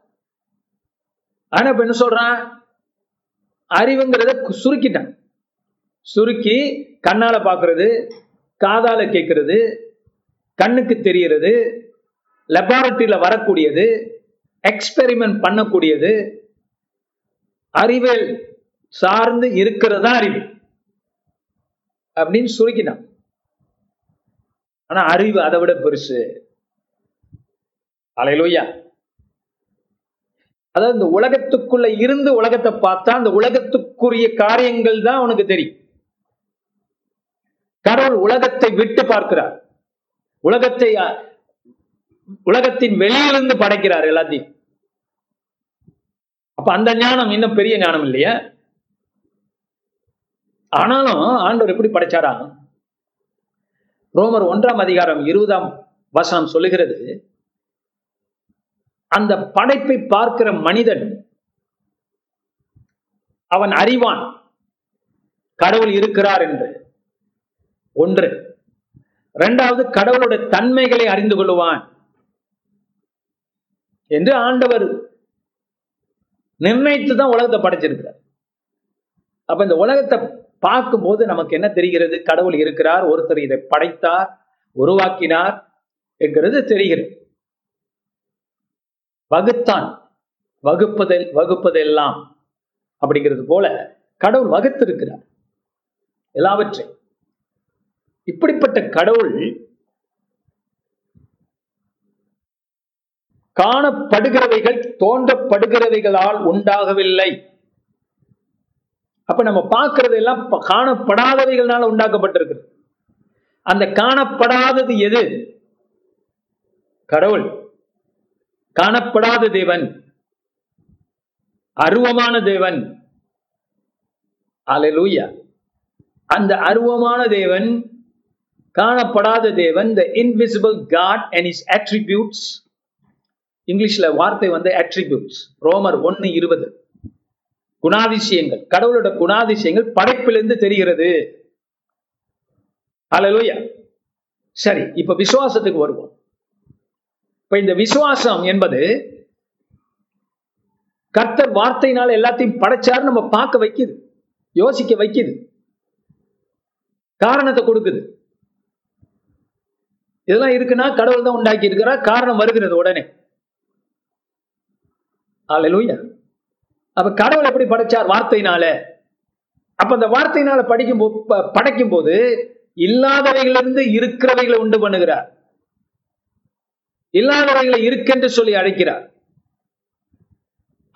Speaker 2: ஆனா இப்ப என்ன சொல்றான்? அறிவுங்கிறத சுருக்கிட்டான். சுருக்கி கண்ணால பாக்குறது காதால கேட்கறது கண்ணுக்கு தெரியறது லெபார்டரியில் வரக்கூடியது எக்ஸ்பெரிமெண்ட் பண்ணக்கூடியது அறிவியல் சார்ந்து இருக்கிறதா அறிவு. அப்படின்னு சுருக்கினான். ஆனா அறிவு அதை விட பெருசு. அலையிலோயா. அதாவது இந்த உலகத்துக்குள்ள இருந்து உலகத்தை பார்த்தா அந்த உலகத்துக்குரிய காரியங்கள் தான் உனக்கு தெரியும். கடவுள் உலகத்தை விட்டு பார்க்கிறார். உலகத்தை உலகத்தின் வெளியிலிருந்து படைக்கிறார் எல்லாத்தையும். அப்ப அந்த ஞானம் இன்னும் பெரிய ஞானம் இல்லையா? ஆனாலும் ஆண்டவர் எப்படி படைச்சாரா? ரோமர் ஒன்றாம் அதிகாரம் இருபதாம் வசனம் சொல்லுகிறது அந்த படைப்பை பார்க்கிற மனிதன் அவன் அறிவான் கடவுள் இருக்கிறார் என்று. ஒன்று இரண்டாவது கடவுளுடைய தன்மைகளை அறிந்து கொள்ளுவான். என்று ஆண்டவர் நிர்ணயித்து தான் உலகத்தை படைச்சிருக்கிறார். அப்ப இந்த உலகத்தை பார்க்கும்போது நமக்கு என்ன தெரிகிறது? கடவுள் இருக்கிறார் ஒருத்தர் இதை படைத்தார் உருவாக்கினார் என்கிறது தெரிகிறது. வகுத்தான் வகுப்பதில் வகுப்பதெல்லாம் அப்படிங்கிறது போல கடவுள் வகுத்திருக்கிறார். எல்லாவற்றையும். இப்படிப்பட்ட கடவுள் காணப்படுகிறவைகள் தோன்றப்படுகிறவைகளால் உண்டாகவில்லை. அப்ப நம்ம பார்க்கறது எல்லாம் ப- காணப்படாதவைகளால உண்டாக்கப்பட்டிருக்கிறது அந்த காணப்படாதது எது? கடவுள். காணப்படாத தேவன். அருவமான தேவன். அலலூயா அந்த அருவமான தேவன் காணப்படாத தேவன் the invisible God and his attributes இங்கிலீஷ்ல வார்த்தை வந்து அட்ரிபியூட்ஸ் ரோமர் ஒன்னு இருபது. குணாதிசயங்கள். கடவுளோட குணாதிசயங்கள் படைப்பிலிருந்து தெரிகிறது. அல்லேலூயா சரி இப்ப விசுவாசத்துக்கு வருவோம். இப்ப இந்த விசுவாசம் என்பது கர்த்தர் வார்த்தையினால் எல்லாத்தையும் படைச்சாரு நம்ம பார்க்க வைக்குது. யோசிக்க வைக்குது. காரணத்தை கொடுக்குது. இதெல்லாம் இருக்குன்னா கடவுள் தான் உண்டாக்கி இருக்கிறார் காரணம் வருகிறது உடனே. அல்லேலூயா அப்ப கடவுள் எப்படி படைச்சார் வார்த்தையினால? அப்ப அந்த வார்த்தையினால படிக்கும் படைக்கும் போது இல்லாதவைகளிலிருந்து இருக்கிறவைகளை உண்டு பண்ணுகிறார். இல்லாதவைகளை இருக்கென்று சொல்லி அழைக்கிறார்.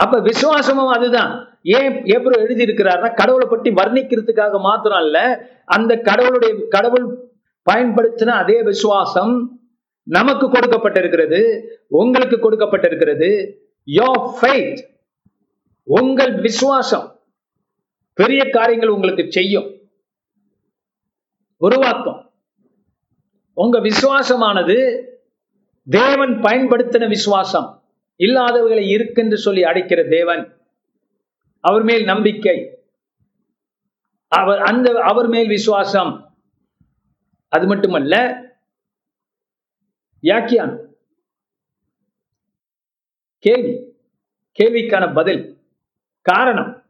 Speaker 2: அப்ப விசுவாசமும் அதுதான். ஏன் ஏப்ரோ எழுதியிருக்கிறார்னா கடவுளை பற்றி வர்ணிக்கிறதுக்காக மாத்திரம் அல்ல அந்த கடவுளுடைய கடவுள் பயன்படுத்தின அதே விசுவாசம் நமக்கு கொடுக்கப்பட்டிருக்கிறது உங்களுக்கு கொடுக்கப்பட்டிருக்கிறது. Your உங்கள் விசுவாசம் பெரிய காரியங்கள் உங்களுக்கு செய்யும். உருவாக்கும். உங்க விசுவாசமானது தேவன் பயன்படுத்தின விசுவாசம். இல்லாதவர்களை இருக்கென்று சொல்லி அடைக்கிற தேவன் அவர் மேல் நம்பிக்கை. அவர் அந்த அவர் மேல் விசுவாசம். அது மட்டுமல்ல வியாக்கியான் கேள்வி. கேள்விக்கான பதில். காரணம்.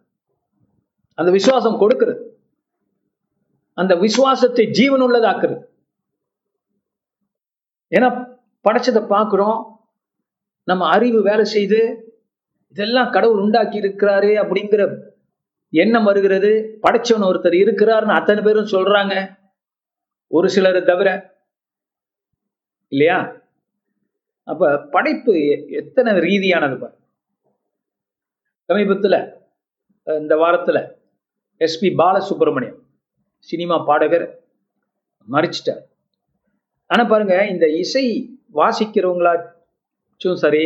Speaker 2: அந்த விசுவாசம் கொடுக்கிறது. அந்த விசுவாசத்தை ஜீவன் உள்ளதாக்குறது ஏன்னா படைச்சதை பார்க்குறோம். நம்ம அறிவு வேலை செய்து இதெல்லாம் கடவுள் உண்டாக்கி இருக்கிறாரு அப்படிங்கிற எண்ணம் வருகிறது. படைச்சவன் ஒருத்தர் இருக்கிறாருன்னு அத்தனை பேரும் சொல்றாங்க. ஒரு சிலரை தவிர இல்லையா? அப்ப படைப்பு எத்தனை ரீதியானது பாரு? சமீபத்துல இந்த வாரத்துல எஸ்பி பாலசுப்ரமணியம் சினிமா பாடகர் மறிச்சிட்டார். ஆனா பாருங்க இந்த இசை வாசிக்கிறவங்களாச்சும் சரி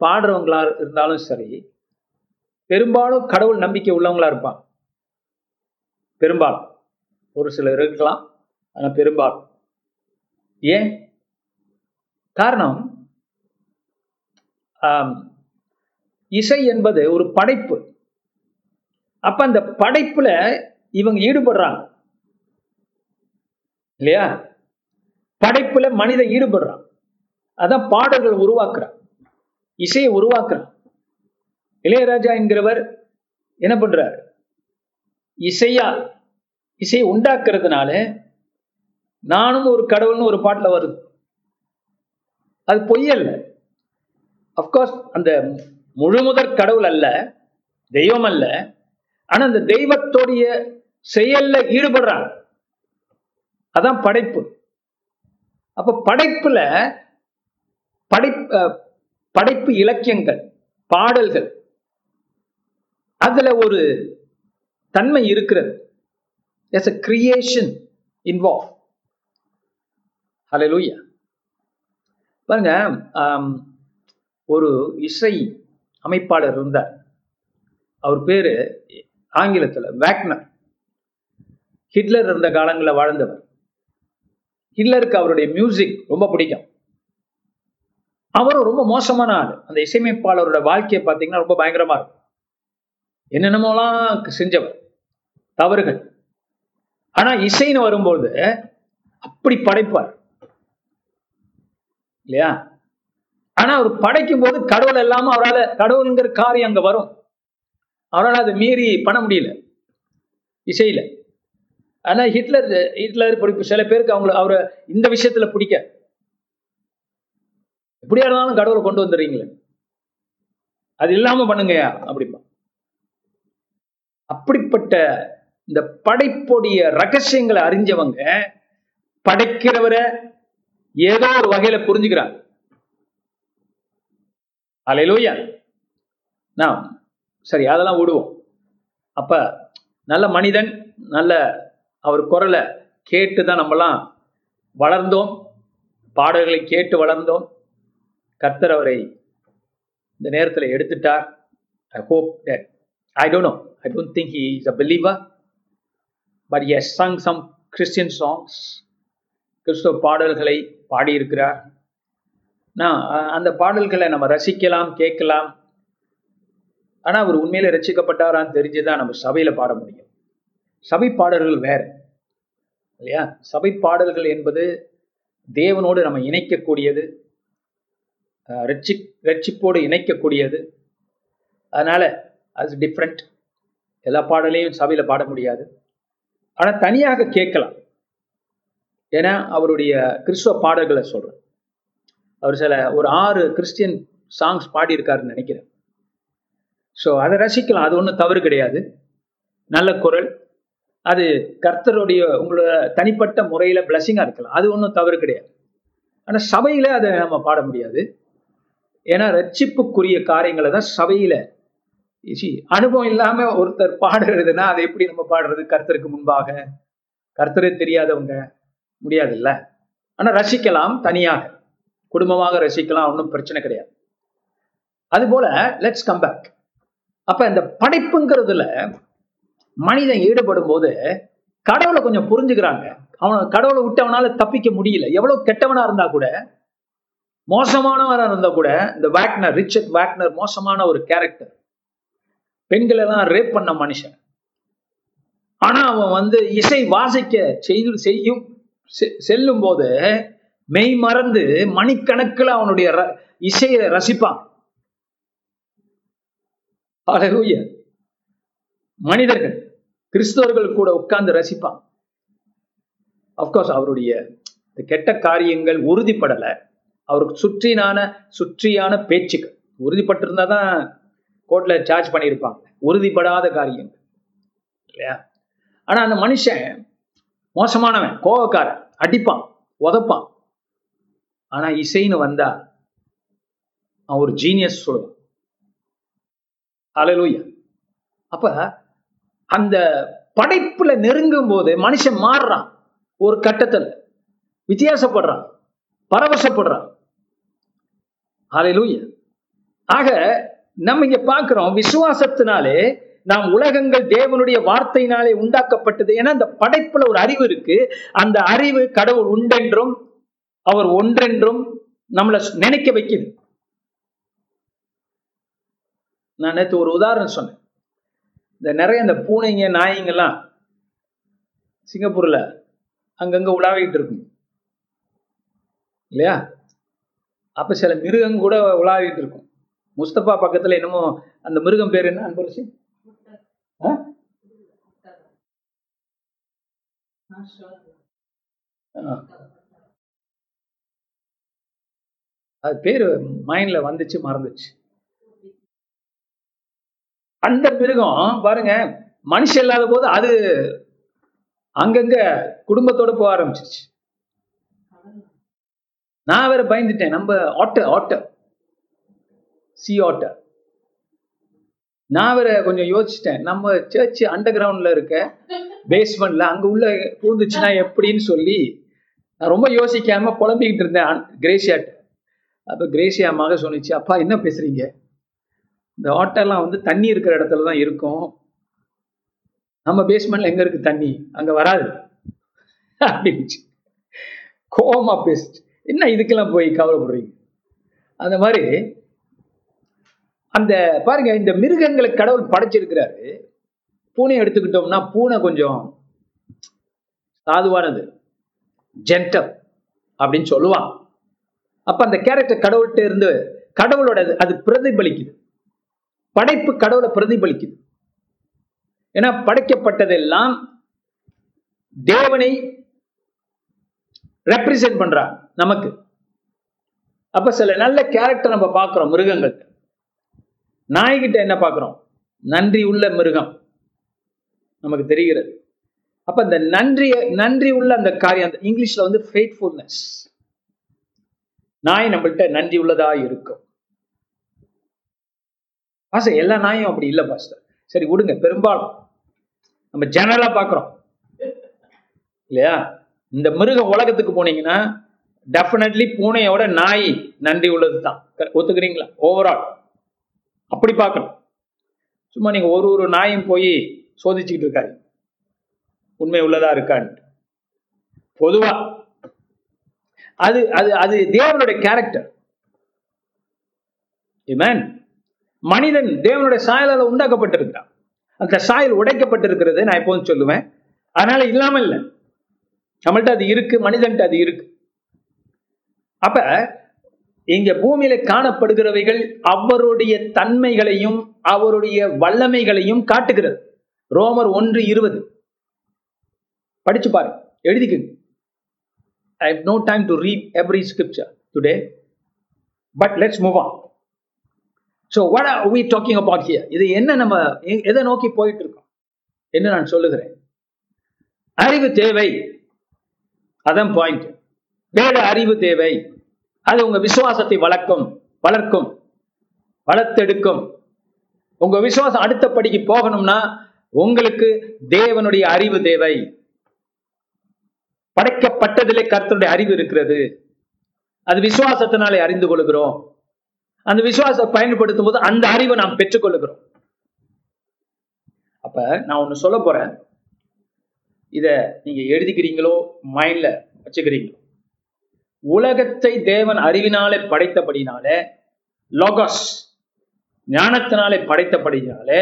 Speaker 2: பாடுறவங்களா இருந்தாலும் சரி பெரும்பாலும் கடவுள் நம்பிக்கை உள்ளவங்களா இருப்பான் பெரும்பாலும். ஒரு சிலர் இருக்கலாம் ஆனால் பெரும்பாலும். ஏன்? காரணம் இசை என்பது ஒரு படைப்பு. அப்ப அந்த படைப்புல இவங்க ஈடுபடுறாங்க. இல்லையா? படைப்புல மனிதன் ஈடுபடுறான். அதான் பாடல்கள் உருவாக்குறான். இசையை உருவாக்குறான். இளையராஜா என்கிறவர் என்ன பண்றாரு? இசையால் இசையை உண்டாக்குறதுனால நானும் ஒரு கடவுள்னு ஒரு பாட்டுல வருது. அது பொய்யல்ல அப்கோர்ஸ் அந்த முழுமுதற் கடவுள் அல்ல தெய்வம் அல்ல. ஆனா அந்த தெய்வத்தோடைய செயல்ல ஈடுபடுறாங்க அதான் படைப்பு. அப்ப படைப்புல படை படைப்பு இலக்கியங்கள் பாடல்கள் அதுல ஒரு தன்மை இருக்கிறது. எஸ் அ கிரியேஷன் இன்வால்வ் ஹalleluya பாருங்க ஒரு இசை அமைப்பாளர் இருந்தார். அவர் பேரு ஆங்கிலத்துல வேக்னர் ஹிட்லர் இருந்த காலங்களில் வாழ்ந்தவர். ஹிட்லருக்கு அவருடைய மியூசிக் ரொம்ப பிடிக்கும். அவரும் ரொம்ப மோசமான ஆள். அந்த இசையமைப்பாளரோட வாழ்க்கையை பார்த்தீங்கன்னா ரொம்ப பயங்கரமா இருக்கும். என்னென்னமோலாம் செஞ்சவர். தவறுகள். ஆனா இசைன்னு வரும்போது அப்படி படைப்பார். இல்லையா? ஆனா அவர் படைக்கும் போது கடவுள் இல்லாம அவரால் கடவுளுங்கிற காரியம் அங்க வரும். அவரால் அதை மீறி பண்ண முடியல. இசையில. ஆனா ஹிட்லர் ஹிட்லர் பிடிப்பு சில பேருக்கு அவங்கள அவரை இந்த விஷயத்துல பிடிக்க. எப்படியா இருந்தாலும் கடவுளை கொண்டு வந்துடுறீங்களே. அது இல்லாம பண்ணுங்கயா அப்படிப்பா அப்படிப்பட்ட இந்த படைப்புடைய ரகசியங்களை அறிஞ்சவங்க படைக்கிறவரை ஏதோ ஒரு வகையில புரிஞ்சுக்கிறார். அலையிலோயா நான் சரி அதெல்லாம் விடுவோம். அப்ப நல்ல மனிதன் நல்ல அவர் குரலை கேட்டு தான் நம்மலாம் வளர்ந்தோம். பாடல்களை கேட்டு வளர்ந்தோம். கர்த்தர் அவரை இந்த நேரத்தில் எடுத்துட்டார். I hope that I don't know I don't think he is a believer but he's sung some Christian songs கிறிஸ்தவ பாடல்களை பாடியிருக்கிறார். நான் அந்த பாடல்களை நம்ம ரசிக்கலாம் கேட்கலாம். ஆனால் அவர் உண்மையில ரசிக்கப்பட்டாரான்னு தெரிஞ்சுதான் நம்ம சபையில் பாட முடியும். சபை பாடல்கள் வேற இல்லையா? சபை பாடல்கள் என்பது தேவனோடு நம்ம இணைக்கக்கூடியது ரட்சி ரட்சிப்போடு இணைக்கக்கூடியது. அதனால் அது டிஃப்ரெண்ட் எல்லா பாடலையும் சபையில் பாட முடியாது. ஆனால் தனியாக கேட்கலாம். ஏன்னா அவருடைய கிறிஸ்துவ பாடல்களை சொல்கிறேன் அவர் சில ஒரு ஆறு கிறிஸ்டியன் சாங்ஸ் பாடியிருக்காருன்னு நினைக்கிறேன். ஸோ அதை ரசிக்கலாம். அது ஒன்றும் தவறு கிடையாது. நல்ல குரல். அது கர்த்தருடைய உங்களோட தனிப்பட்ட முறையில் பிளஸ்ஸிங்காக இருக்கலாம். அது ஒன்றும் தவறு கிடையாது. ஆனால் சபையில அதை நம்ம பாட முடியாது. ஏன்னா ரட்சிப்புக்குரிய காரியங்களை தான் சபையில அனுபவம் இல்லாமல் ஒருத்தர் பாடுறதுன்னா அதை எப்படி நம்ம பாடுறது? கர்த்தருக்கு முன்பாக. கர்த்தரே தெரியாதவங்க. முடியாதுல்ல? ஆனால் ரசிக்கலாம் தனியாக. குடும்பமாக ரசிக்கலாம் ஒன்றும் பிரச்சனை கிடையாது. அதுபோல லெட்ஸ் கம் பேக் அப்ப இந்த படைப்புங்கிறதுல மனிதன் ஈடுபடும் போது கடவுளை கொஞ்சம் புரிஞ்சுக்கிறாங்க. அவனை கடவுளை விட்டு அவனால தப்பிக்க முடியல. எவ்வளவு கெட்டவனா இருந்தா கூட மோசமானவராக இருந்தா கூட இந்த வேக்னர் ரிச்சர்ட் வேக்னர் மோசமான ஒரு கேரக்டர் பெண்களை எல்லாம் ரேப் பண்ண மனுஷன். ஆனா அவன் வந்து இசை வாசிக்க செய்து செய்யும் செல்லும் போது மெய் மறந்து மணிக்கணக்கில் அவனுடைய இசையை ரசிப்பான். மனிதர்கள் கிறிஸ்தவர்கள் கூட உட்கார்ந்து ரசிப்பான். அப்கோர்ஸ் அவருடைய கெட்ட காரியங்கள் உறுதிப்படலை. அவருக்கு சுற்றினான சுற்றியான பேச்சுக்கள் உறுதிப்பட்டிருந்தா தான் கோர்ட்ல சார்ஜ் பண்ணியிருப்பாங்க. உறுதிப்படாத காரியங்கள் இல்லையா? ஆனா அந்த மனுஷன் மோசமானவன் கோவக்காரன் அடிப்பான் உதப்பான். ஆனா இசைன்னு வந்தா அவன் ஒரு ஜீனியஸ் சொல்லுவான். அலலூயா அப்ப அந்த படைப்புல நெருங்கும் போது மனுஷன் மாறுறான். ஒரு கட்டத்துல வித்தியாசப்படுறான் பரவசப்படுறான். அலலூயா ஆக நம்ம இங்க பாக்குறோம் விசுவாசத்தினாலே நாம் உலகங்கள் தேவனுடைய வார்த்தையினாலே உண்டாக்கப்பட்டது. ஏன்னா அந்த படைப்புல ஒரு அறிவு இருக்கு. அந்த அறிவு கடவுள் உண்டென்றும் அவர் ஒன்றென்றும் நம்மளை நினைக்க வைக்குது. நான் நேற்று ஒரு உதாரணம் சொன்னேன். இந்த நிறைய இந்த பூனைங்க நாய்ங்கெல்லாம் சிங்கப்பூர்ல அங்கங்க உலாவிட்டு இருக்கும். இல்லையா? அப்ப சில மிருகம் கூட உலாவிட்டு இருக்கும். முஸ்தபா பக்கத்துல என்னமோ அந்த மிருகம் பேர் என்ன அன்பரசி? அது பேரு மைண்ட்ல வந்துச்சு மறந்துச்சு. அந்த மிருகம் பாருங்க மனுஷன் இல்லாத போது அது அங்கங்க குடும்பத்தோட போக ஆரம்பிச்சிருச்சு. நான் வேற பயந்துட்டேன். நம்ம ஆட்ட ஆட்ட. சி ஆட்ட நான் வேற கொஞ்சம் யோசிச்சிட்டேன். நம்ம சர்ச் அண்டர் கிரவுண்ட்ல இருக்க பேஸ்மெண்ட்ல அங்க உள்ள பூந்துச்சுன்னா எப்படின்னு சொல்லி நான் ரொம்ப யோசிக்காம புலம்பிக்கிட்டு இருந்தேன். கிரேசியாட் அப்ப கிரேசியா மக சொன்னிச்சு அப்பா என்ன பேசுறீங்க? இந்த ஆட்டெல்லாம் வந்து தண்ணி இருக்கிற இடத்துல தான் இருக்கும். நம்ம பேஸ்மெண்ட்ல எங்க இருக்கு தண்ணி? அங்க வராது. அப்படின்னுச்சு. கோமா பேஸ்ட் என்ன இதுக்கெல்லாம் போய் கவலைப்படுறீங்க? அந்த மாதிரி அந்த பாருங்க இந்த மிருகங்களை கடவுள் படைச்சிருக்கிறாரு. பூனை எடுத்துக்கிட்டோம்னா பூனை கொஞ்சம் சாதுவானது. ஜென்டல் அப்படின்னு சொல்லுவான் அப்ப அந்த கேரக்டர் கடவுள்கிட்ட இருந்து கடவுளோட அது- பிரதிபலிக்குது. படைப்பு கடவுளை பிரதிபலிக்குது. ஏன்னா படைக்கப்பட்டதெல்லாம் தேவனை ரெப்ரசென்ட் பண்றா நமக்கு. அப்ப சில நல்ல கேரக்டர் நம்ம பார்க்கிறோம் மிருகங்கள்கிட்ட. நாய்கிட்ட என்ன பார்க்குறோம்? நன்றி உள்ள மிருகம். நமக்கு தெரிகிறது. அப்ப இந்த நன்றி நன்றி உள்ள அந்த காரியம் அந்த இங்கிலீஷ்ல வந்து ஃபெய்ட்ஃபுல்னஸ் நாய் நம்மள்கிட்ட நன்றி உள்ளதா இருக்கும். பாஸ்டர் எல்லா நாயும் அப்படி இல்லை பாஸ்டர். சரி விடுங்க. பெரும்பாலும் நம்ம ஜெனரலா பார்க்குறோம். இல்லையா? இந்த மிருக உலகத்துக்கு போனீங்கன்னா டெஃபினெட்லி பூனையோட நாய் நன்றி உள்ளது தான் ஒத்துக்கிறீங்களா? ஓவரால் அப்படி பார்க்கணும். சும்மா நீங்க ஒரு ஒரு நாயும் போய் சோதிச்சுக்கிட்டு இருக்காரு உண்மை உள்ளதா இருக்கான்னு பொதுவா. அது அது அது தேவனுடைய கேரக்டர் மனிதன் தேவனுடைய சாயலால் உண்டாக்கப்பட்டிருக்கிறான் அந்த சாயல் உடைக்கப்பட்டிருக்கிறது நான் எப்போதும் சொல்லுவேன். அதனால இல்லாம இல்லை நம்மள்ட்ட அது இருக்கு மனிதன்ட்டு அது இருக்கு. அப்ப இங்க பூமியில காணப்படுகிறவைகள் அவருடைய தன்மைகளையும் அவருடைய வல்லமைகளையும் காட்டுகிறது. ரோமர் ஒன்று இருபது. படிச்சு பாரு எழுதிக்குங்க. I have no time to read every scripture today but let's move on so what are we talking about here இது என்ன நம்ம எதை நோக்கி போயிட்டு இருக்கோம் என்ன நான் சொல்லுகிறேன்? அறிவு தேவை. அதான் பாயிண்ட் வேறு அறிவு தேவை. அது உங்க விசுவாசத்தை வளர்க்கும் வளர்க்கும் வளர்த்தெடுக்கும். உங்க விசுவாசம் அடுத்த படிக்கு போகணும்னா உங்களுக்கு தேவனுடைய அறிவு தேவை. படைக்கப்பட்டதிலே கருத்தருடைய அறிவு இருக்கிறது. அது விசுவாசத்தினாலே அறிந்து கொள்கிறோம். அந்த விசுவாசத்தை பயன்படுத்தும் போது அந்த அறிவை நாம் பெற்றுக்கொள்கிறோம். அப்ப நான் ஒண்ணு சொல்ல போறேன். இத நீங்க எழுதிக்கிறீங்களோ மைண்ட்ல வச்சுக்கிறீங்களோ? உலகத்தை தேவன் அறிவினாலே படைத்தபடினாலே லோகஸ் ஞானத்தினாலே படைத்தபடினாலே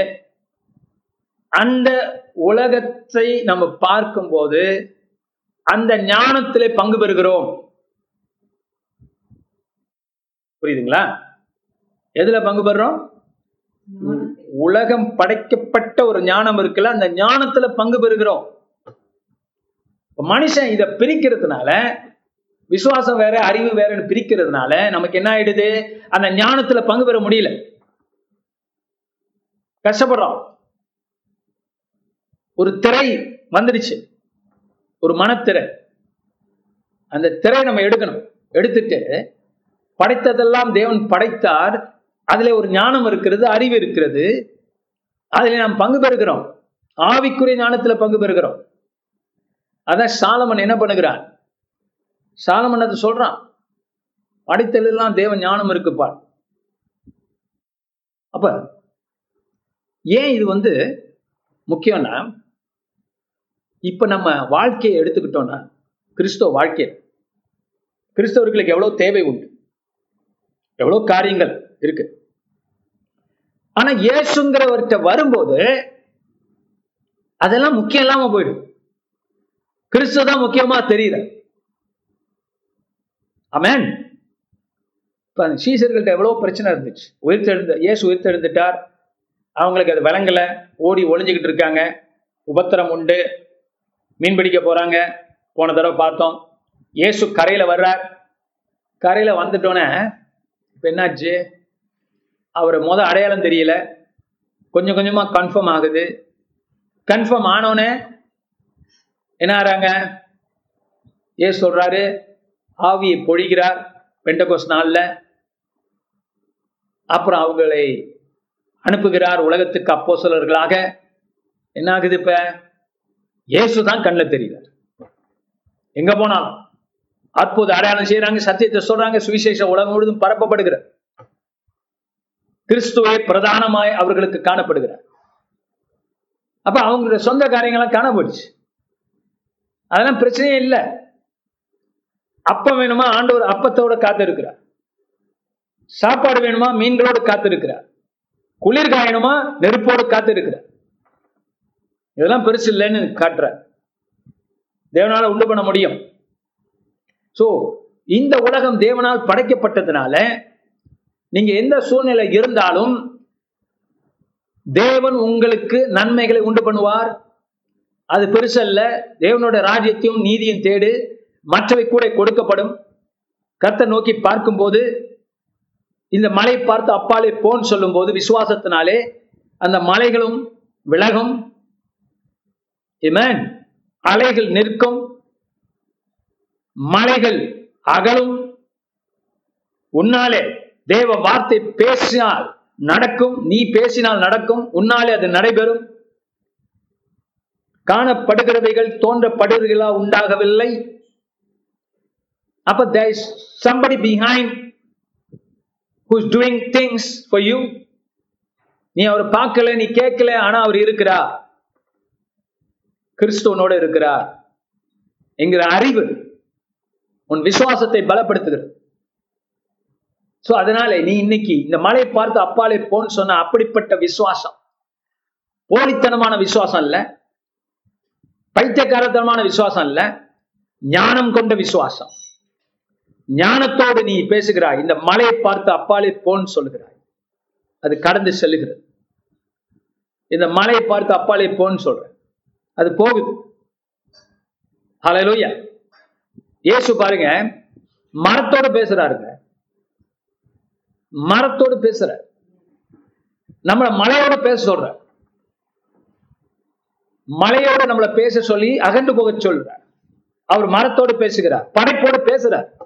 Speaker 2: அந்த உலகத்தை நம்ம பார்க்கும்போது அந்த ஞானத்திலே பங்கு பெறுகிறோம். புரியுதுங்களா? எதுல பங்கு பெறுறோம்? உலகம் படைக்கப்பட்ட ஒரு ஞானம் இருக்குல்ல அந்த ஞானத்துல பங்கு பெறுகிறோம். மனுஷன் இத பிரிக்கிறதுனால விசுவாசம் வேற அறிவு வேறன்னு பிரிக்கிறதுனால நமக்கு என்ன ஆயிடுது? அந்த ஞானத்துல பங்கு பெற முடியல. கஷ்டப்படுறோம். ஒரு திரை வந்துடுச்சு. ஒரு மனத்திரை. அந்த திரை நம்ம எடுக்கணும். எடுத்துட்டு படைத்ததெல்லாம் தேவன் படைத்தார். அதுல ஒரு ஞானம் இருக்கிறது அறிவு இருக்கிறது. அதுல நாம் பங்கு பெறுகிறோம். ஆவிக்குரிய ஞானத்துல பங்கு பெறுகிறோம். அதான் சாலமன் என்ன பண்ணுகிறான்? சாலமன் அதை சொல்றான். படைத்தலெல்லாம் தேவ ஞானம் இருக்குப்பார் அப்ப ஏன் இது வந்து முக்கியம்னா இப்ப நம்ம வாழ்க்கையை எடுத்துக்கிட்டோம்னா கிறிஸ்தவ வாழ்க்கை. கிறிஸ்தவர்களுக்கு எவ்வளவு தேவை உண்டு. எவ்வளவு காரியங்கள் இருக்கு. ஆனா இயேசுங்கிறவர்கிட்ட வரும்போது அதெல்லாம் முக்கியம் இல்லாம போயிடும். கிறிஸ்துவ தான் முக்கியமா தெரியுது. அமேன் இப்போ சீசர்கள்ட்ட எவ்வளோ பிரச்சனை இருந்துச்சு. உயிர்த்தெழுந்த இயேசு உயிர்த்தெழுந்துட்டார். அவங்களுக்கு அது விளங்கலை ஓடி ஒளிஞ்சுக்கிட்டு இருக்காங்க. உபத்திரம் உண்டு. மீன் பிடிக்க போகிறாங்க போன தடவை பார்த்தோம். இயேசு கரையில் வர்றார். கரையில் வந்துட்டோன்னே இப்போ என்னாச்சு? அவர் முத அடையாளம் தெரியல. கொஞ்சம் கொஞ்சமாக கன்ஃபார்ம் ஆகுது. கன்ஃபார்ம் ஆனோன்னே என்ன ஆறாங்க? ஏசு சொல்கிறாரு ஆவியை பொழிகிறார் பெண்டகோஸ் நாள்ல. அப்புறம் அவங்களை அனுப்புகிறார் உலகத்துக்கு அப்போ சிலர்களாக என்ன ஆகுது இப்ப? இயேசு தான் கண்ணில் தெரிகிறார். எங்க போனாலும். அற்புத அடையாளம் செய்யறாங்க சத்தியத்தை சொல்றாங்க சுவிசேஷம் உலகம் முழுதும் பரப்பப்படுகிறார். கிறிஸ்துவை பிரதானமாய் அவர்களுக்கு காணப்படுகிறார். அப்ப அவங்களுடைய சொந்த காரியங்கள்லாம் காணப்படுச்சு அதெல்லாம் பிரச்சனையே இல்லை. அப்பம் வேணுமா? ஆண்டவர் அப்பத்தோட காத்து இருக்கிறார் சாப்பாடு வேணுமா? மீன்களோடு காத்து இருக்கிறார் குளிர் காயணுமா நெருப்போடு காத்து இருக்கிறார் இதெல்லாம் பெருசு இல்லைன்னு காட்டுற தேவனால உண்டு பண்ண முடியும். சோ இந்த உலகம் தேவனால் படைக்கப்பட்டதுனால நீங்க எந்த சூழ்நிலை இருந்தாலும் தேவன் உங்களுக்கு நன்மைகளை உண்டு பண்ணுவார். அது பெருசல்ல. தேவனோட ராஜ்யத்தையும் நீதியும் தேடு. மற்றவை கூட கொடுக்கப்படும். கர்த்தர் நோக்கி பார்க்கும்போது இந்த மலை பார்த்து அப்பாலே போன்னு சொல்லும்போது விசுவாசத்தினாலே அந்த மலைகளும் விலகும். அலைகள் நிற்கும். மலைகள் அகலும். உன்னாலே தேவ வார்த்தை பேசினால் நடக்கும். நீ பேசினால் நடக்கும். உன்னாலே அது நடைபெறும். காணப்படுகிறவைகள் தோன்றப்படுகிறா உண்டாகவில்லை. அப்ப there is somebody behind who's doing things for you நீ அவர் பார்க்கல நீ கேட்கல ஆனா அவர் இருக்கிறார். கிறிஸ்துவனோட இருக்கிறார். என்கிற அறிவு உன் விசுவாசத்தை பலப்படுத்துகிறது. சோ அதனால நீ இன்னைக்கு இந்த மலை பார்த்து அப்பாலே போன்னு சொன்ன அப்படிப்பட்ட விசுவாசம். போலித்தனமான விசுவாசம் இல்ல பைத்தியக்காரத்தனமான விசுவாசம் இல்ல ஞானம் கொண்ட விசுவாசம். ஞானத்தோடு நீ பேசுகிறாய். இந்த மலையை பார்த்து அப்பாலே போன்னு சொல்லுகிறாய் அது கடந்து செல்லுகிறது. இந்த மலையை பார்த்து அப்பாலே போன்னு சொல்ற. அது போகுது. ஹalleluya இயேசு பாருங்க மரத்தோடு பேசுறாருங்க. மரத்தோடு பேசுற. நம்மள மலையோட பேச சொல்ற. மலையோட நம்மள பேச சொல்லி அகண்டு போக சொல்ற. அவர் மரத்தோடு பேசுகிறார். படைப்போடு பேசுறார்.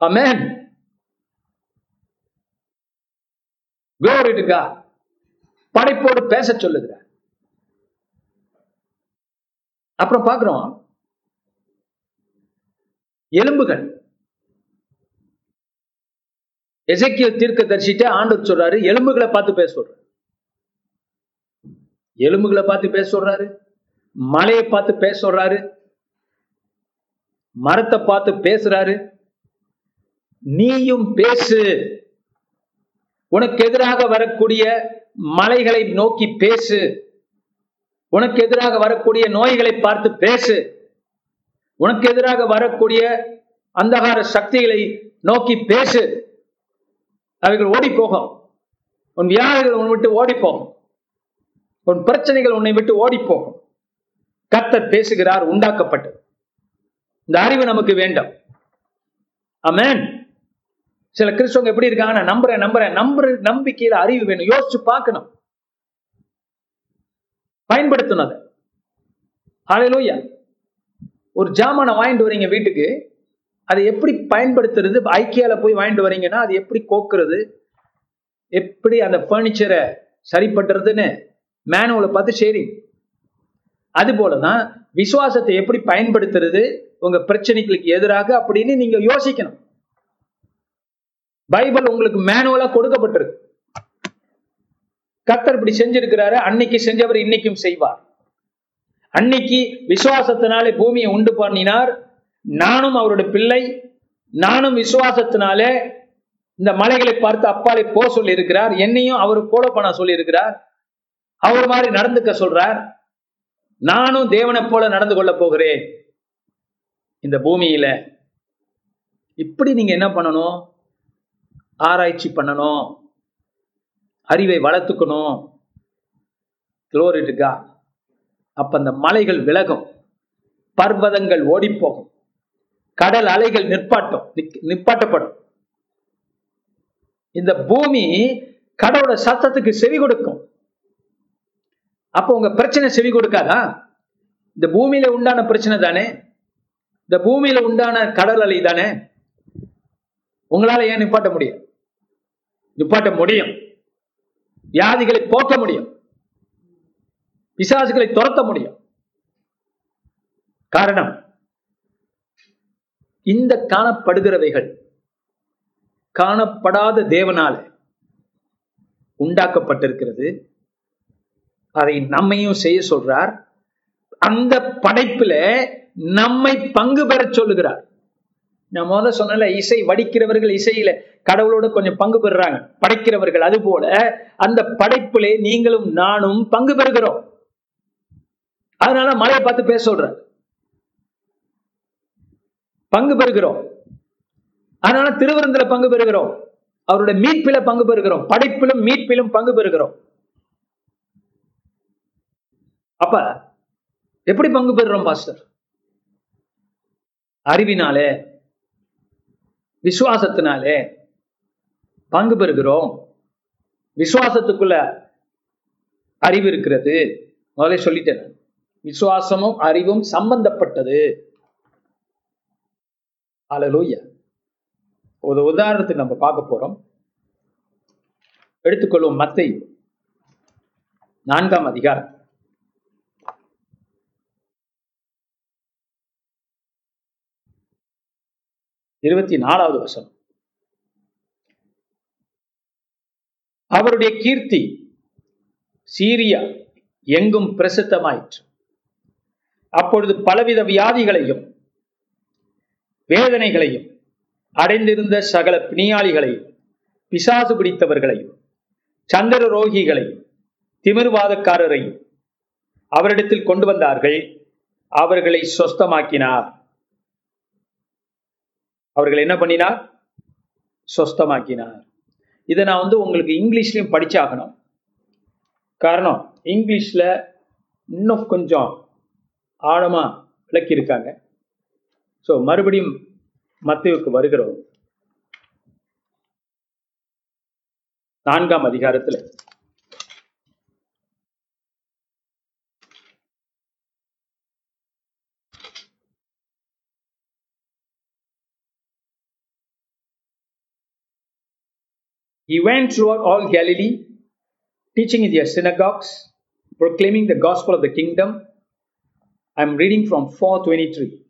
Speaker 2: அமேன் Glory to God. படைப்போடு பேச சொல்லுகிறார். அப்புறம் பார்க்கிறோம். எலும்புகள். எசைக்கியல் தீர்க்க தரிசிட்டே ஆண்டவர் சொல்றாரு எலும்புகளை பார்த்து பேச சொல்றாரு. எலும்புகளை பார்த்து பேச சொல்றாரு. மலையை பார்த்து பேச சொல்றாரு. மரத்தை பார்த்து பேசுறாரு. நீயும் பேசு. உனக்கு எதிராக வரக்கூடிய மலைகளை நோக்கி பேசு. உனக்கு எதிராக வரக்கூடிய நோய்களை பார்த்து பேசு. உனக்கு எதிராக வரக்கூடிய அந்தகார சக்திகளை நோக்கி பேசு. அவைகள் ஓடி போகும் உன் வியாதிகள் உன்னை விட்டு ஓடி போகும் உன் பிரச்சனைகள் உன்னை விட்டு ஓடி போகும் பேசுகிறார் உண்டாக்கப்பட்டு. இந்த அறிவு நமக்கு வேண்டும். அமேன் சில கிறிஸ்தவங்க எப்படி இருக்காங்க நான் நம்புறேன் நம்புறேன் நம்புற நம்பிக்கையில அறிவு வேணும். யோசிச்சு பார்க்கணும். பயன்படுத்தணும் அதை. ஹalleluya ஒரு ஜாமானை வாங்கிட்டு வரீங்க வீட்டுக்கு. அதை எப்படி பயன்படுத்துறது? ஐக்கியால போய் வாங்கிட்டு வரீங்கன்னா அது எப்படி கோக்குறது? எப்படி அந்த பர்னிச்சரை சரி பண்றதுன்னு மேனுவலை பார்த்து சரி அது போலதான் விசுவாசத்தை எப்படி பயன்படுத்துறது? உங்க பிரச்சனைகளுக்கு எதிராக அப்படின்னு நீங்க யோசிக்கணும். பைபிள் உங்களுக்கு மேனுவலா கொடுக்கப்பட்டிருக்கு. கத்தர் இப்படி செஞ்சிருக்கிறாரு அன்னைக்கு செஞ்சவர் இன்னைக்கும் செய்வார். அன்னைக்கு விசுவாசத்தினாலே பூமியை உண்டு பண்ணினார். நானும் அவருடைய பிள்ளை நானும் விசுவாசத்தினாலே இந்த மலைகளை பார்த்து அப்பாலே போ சொல்லி இருக்கிறார் என்னையும் அவர் ஃபாலோ பண்ண சொல்லி இருக்கிறார் அவர் மாதிரி நடந்துக்க சொல்றார். நானும் தேவனை போல நடந்து கொள்ள போகிறேன். இந்த பூமியில இப்படி நீங்க என்ன பண்ணணும்? ஆராய்ச்சி பண்ணணும். அறிவை வளர்த்துக்கணும். குளோரிட்டுக்கா அப்ப அந்த மலைகள் விலகும். பர்வதங்கள் ஓடிப்போகும். கடல் அலைகள் நிற்பாட்டம். நிக்- நிப்பாட்டப்படும். இந்த பூமி கடவுளோட சத்தத்துக்கு செவி கொடுக்கும். அப்போ உங்க பிரச்சனை செவி கொடுக்காதா? இந்த பூமியில உண்டான பிரச்சனை தானே? இந்த பூமியில உண்டான கடல் அலை தானே? உங்களால ஏன் நிப்பாட்ட முடியும்? நிப்பாட்ட முடியும். வியாதிகளை போக்க முடியும். பிசாசுகளை துரத்த முடியும். காரணம் இந்த காணப்படுகிறவைகள் காணப்படாத தேவனால உண்டாக்கப்பட்டிருக்கிறது. அதை நம்மையும் செய்ய சொல்றார். அந்த படைப்பில நம்மை பங்கு பெற சொல்லுகிறார். நான் முதல்ல சொன்னல இசை வடிக்கிறவர்கள் இசையில கடவுளோட கொஞ்சம் பங்கு பெறுறாங்க. படைக்கிறவர்கள் அது போல அந்த படைப்பிலே நீங்களும் நானும் பங்கு பெறுகிறோம். அதனால மலையை பார்த்து பேச சொல்ற பங்கு பெறுகிறோம். அதனால திருவிருந்தில பங்கு பெறுகிறோம். அவருடைய மீட்பில பங்கு பெறுகிறோம். படைப்பிலும் மீட்பிலும் பங்கு பெறுகிறோம். அப்ப எப்படி பங்கு பெறுறோம் பாஸ்டர்? அறிவினாலே விசுவாசத்தினாலே பங்கு பெறுகிறோம். விசுவாசத்துக்குள்ள அறிவு இருக்கிறது. முதல்ல சொல்லிட்டேன். விசுவாசமும் அறிவும் சம்பந்தப்பட்டது. அலலூய ஒரு உதாரணத்துக்கு நம்ம பார்க்க போறோம். எடுத்துக்கொள்வோம் மத்தை நான்காம் அதிகாரம். இருபத்தி நாலாவது வசனம். அவருடைய கீர்த்தி சீரியா எங்கும் பிரசித்தமாயிற்று. அப்பொழுது பலவித வியாதிகளையும் வேதனைகளையும் அடைந்திருந்த சகல பிணியாளிகளையும் பிசாசு பிடித்தவர்களையும் சந்திர ரோகிகளையும் திமிர்வாதக்காரரையும் அவரிடத்தில் கொண்டு வந்தார்கள். அவர்களை சொஸ்தமாக்கினார். அவர்கள் என்ன பண்ணினார்? சொஸ்தமாக்கினார். இதை நான் வந்து உங்களுக்கு இங்கிலீஷ்லயும் படிச்சாகணும். காரணம் இங்கிலீஷ்ல இன்னும் கொஞ்சம் ஆழமா விளக்கியிருக்காங்க. ஸோ மறுபடியும் மத்தியவுக்கு வருகிறோம். நான்காம் அதிகாரத்தில். He went throughout all Galilee, teaching in their synagogues, proclaiming the gospel of the kingdom. I'm reading from 423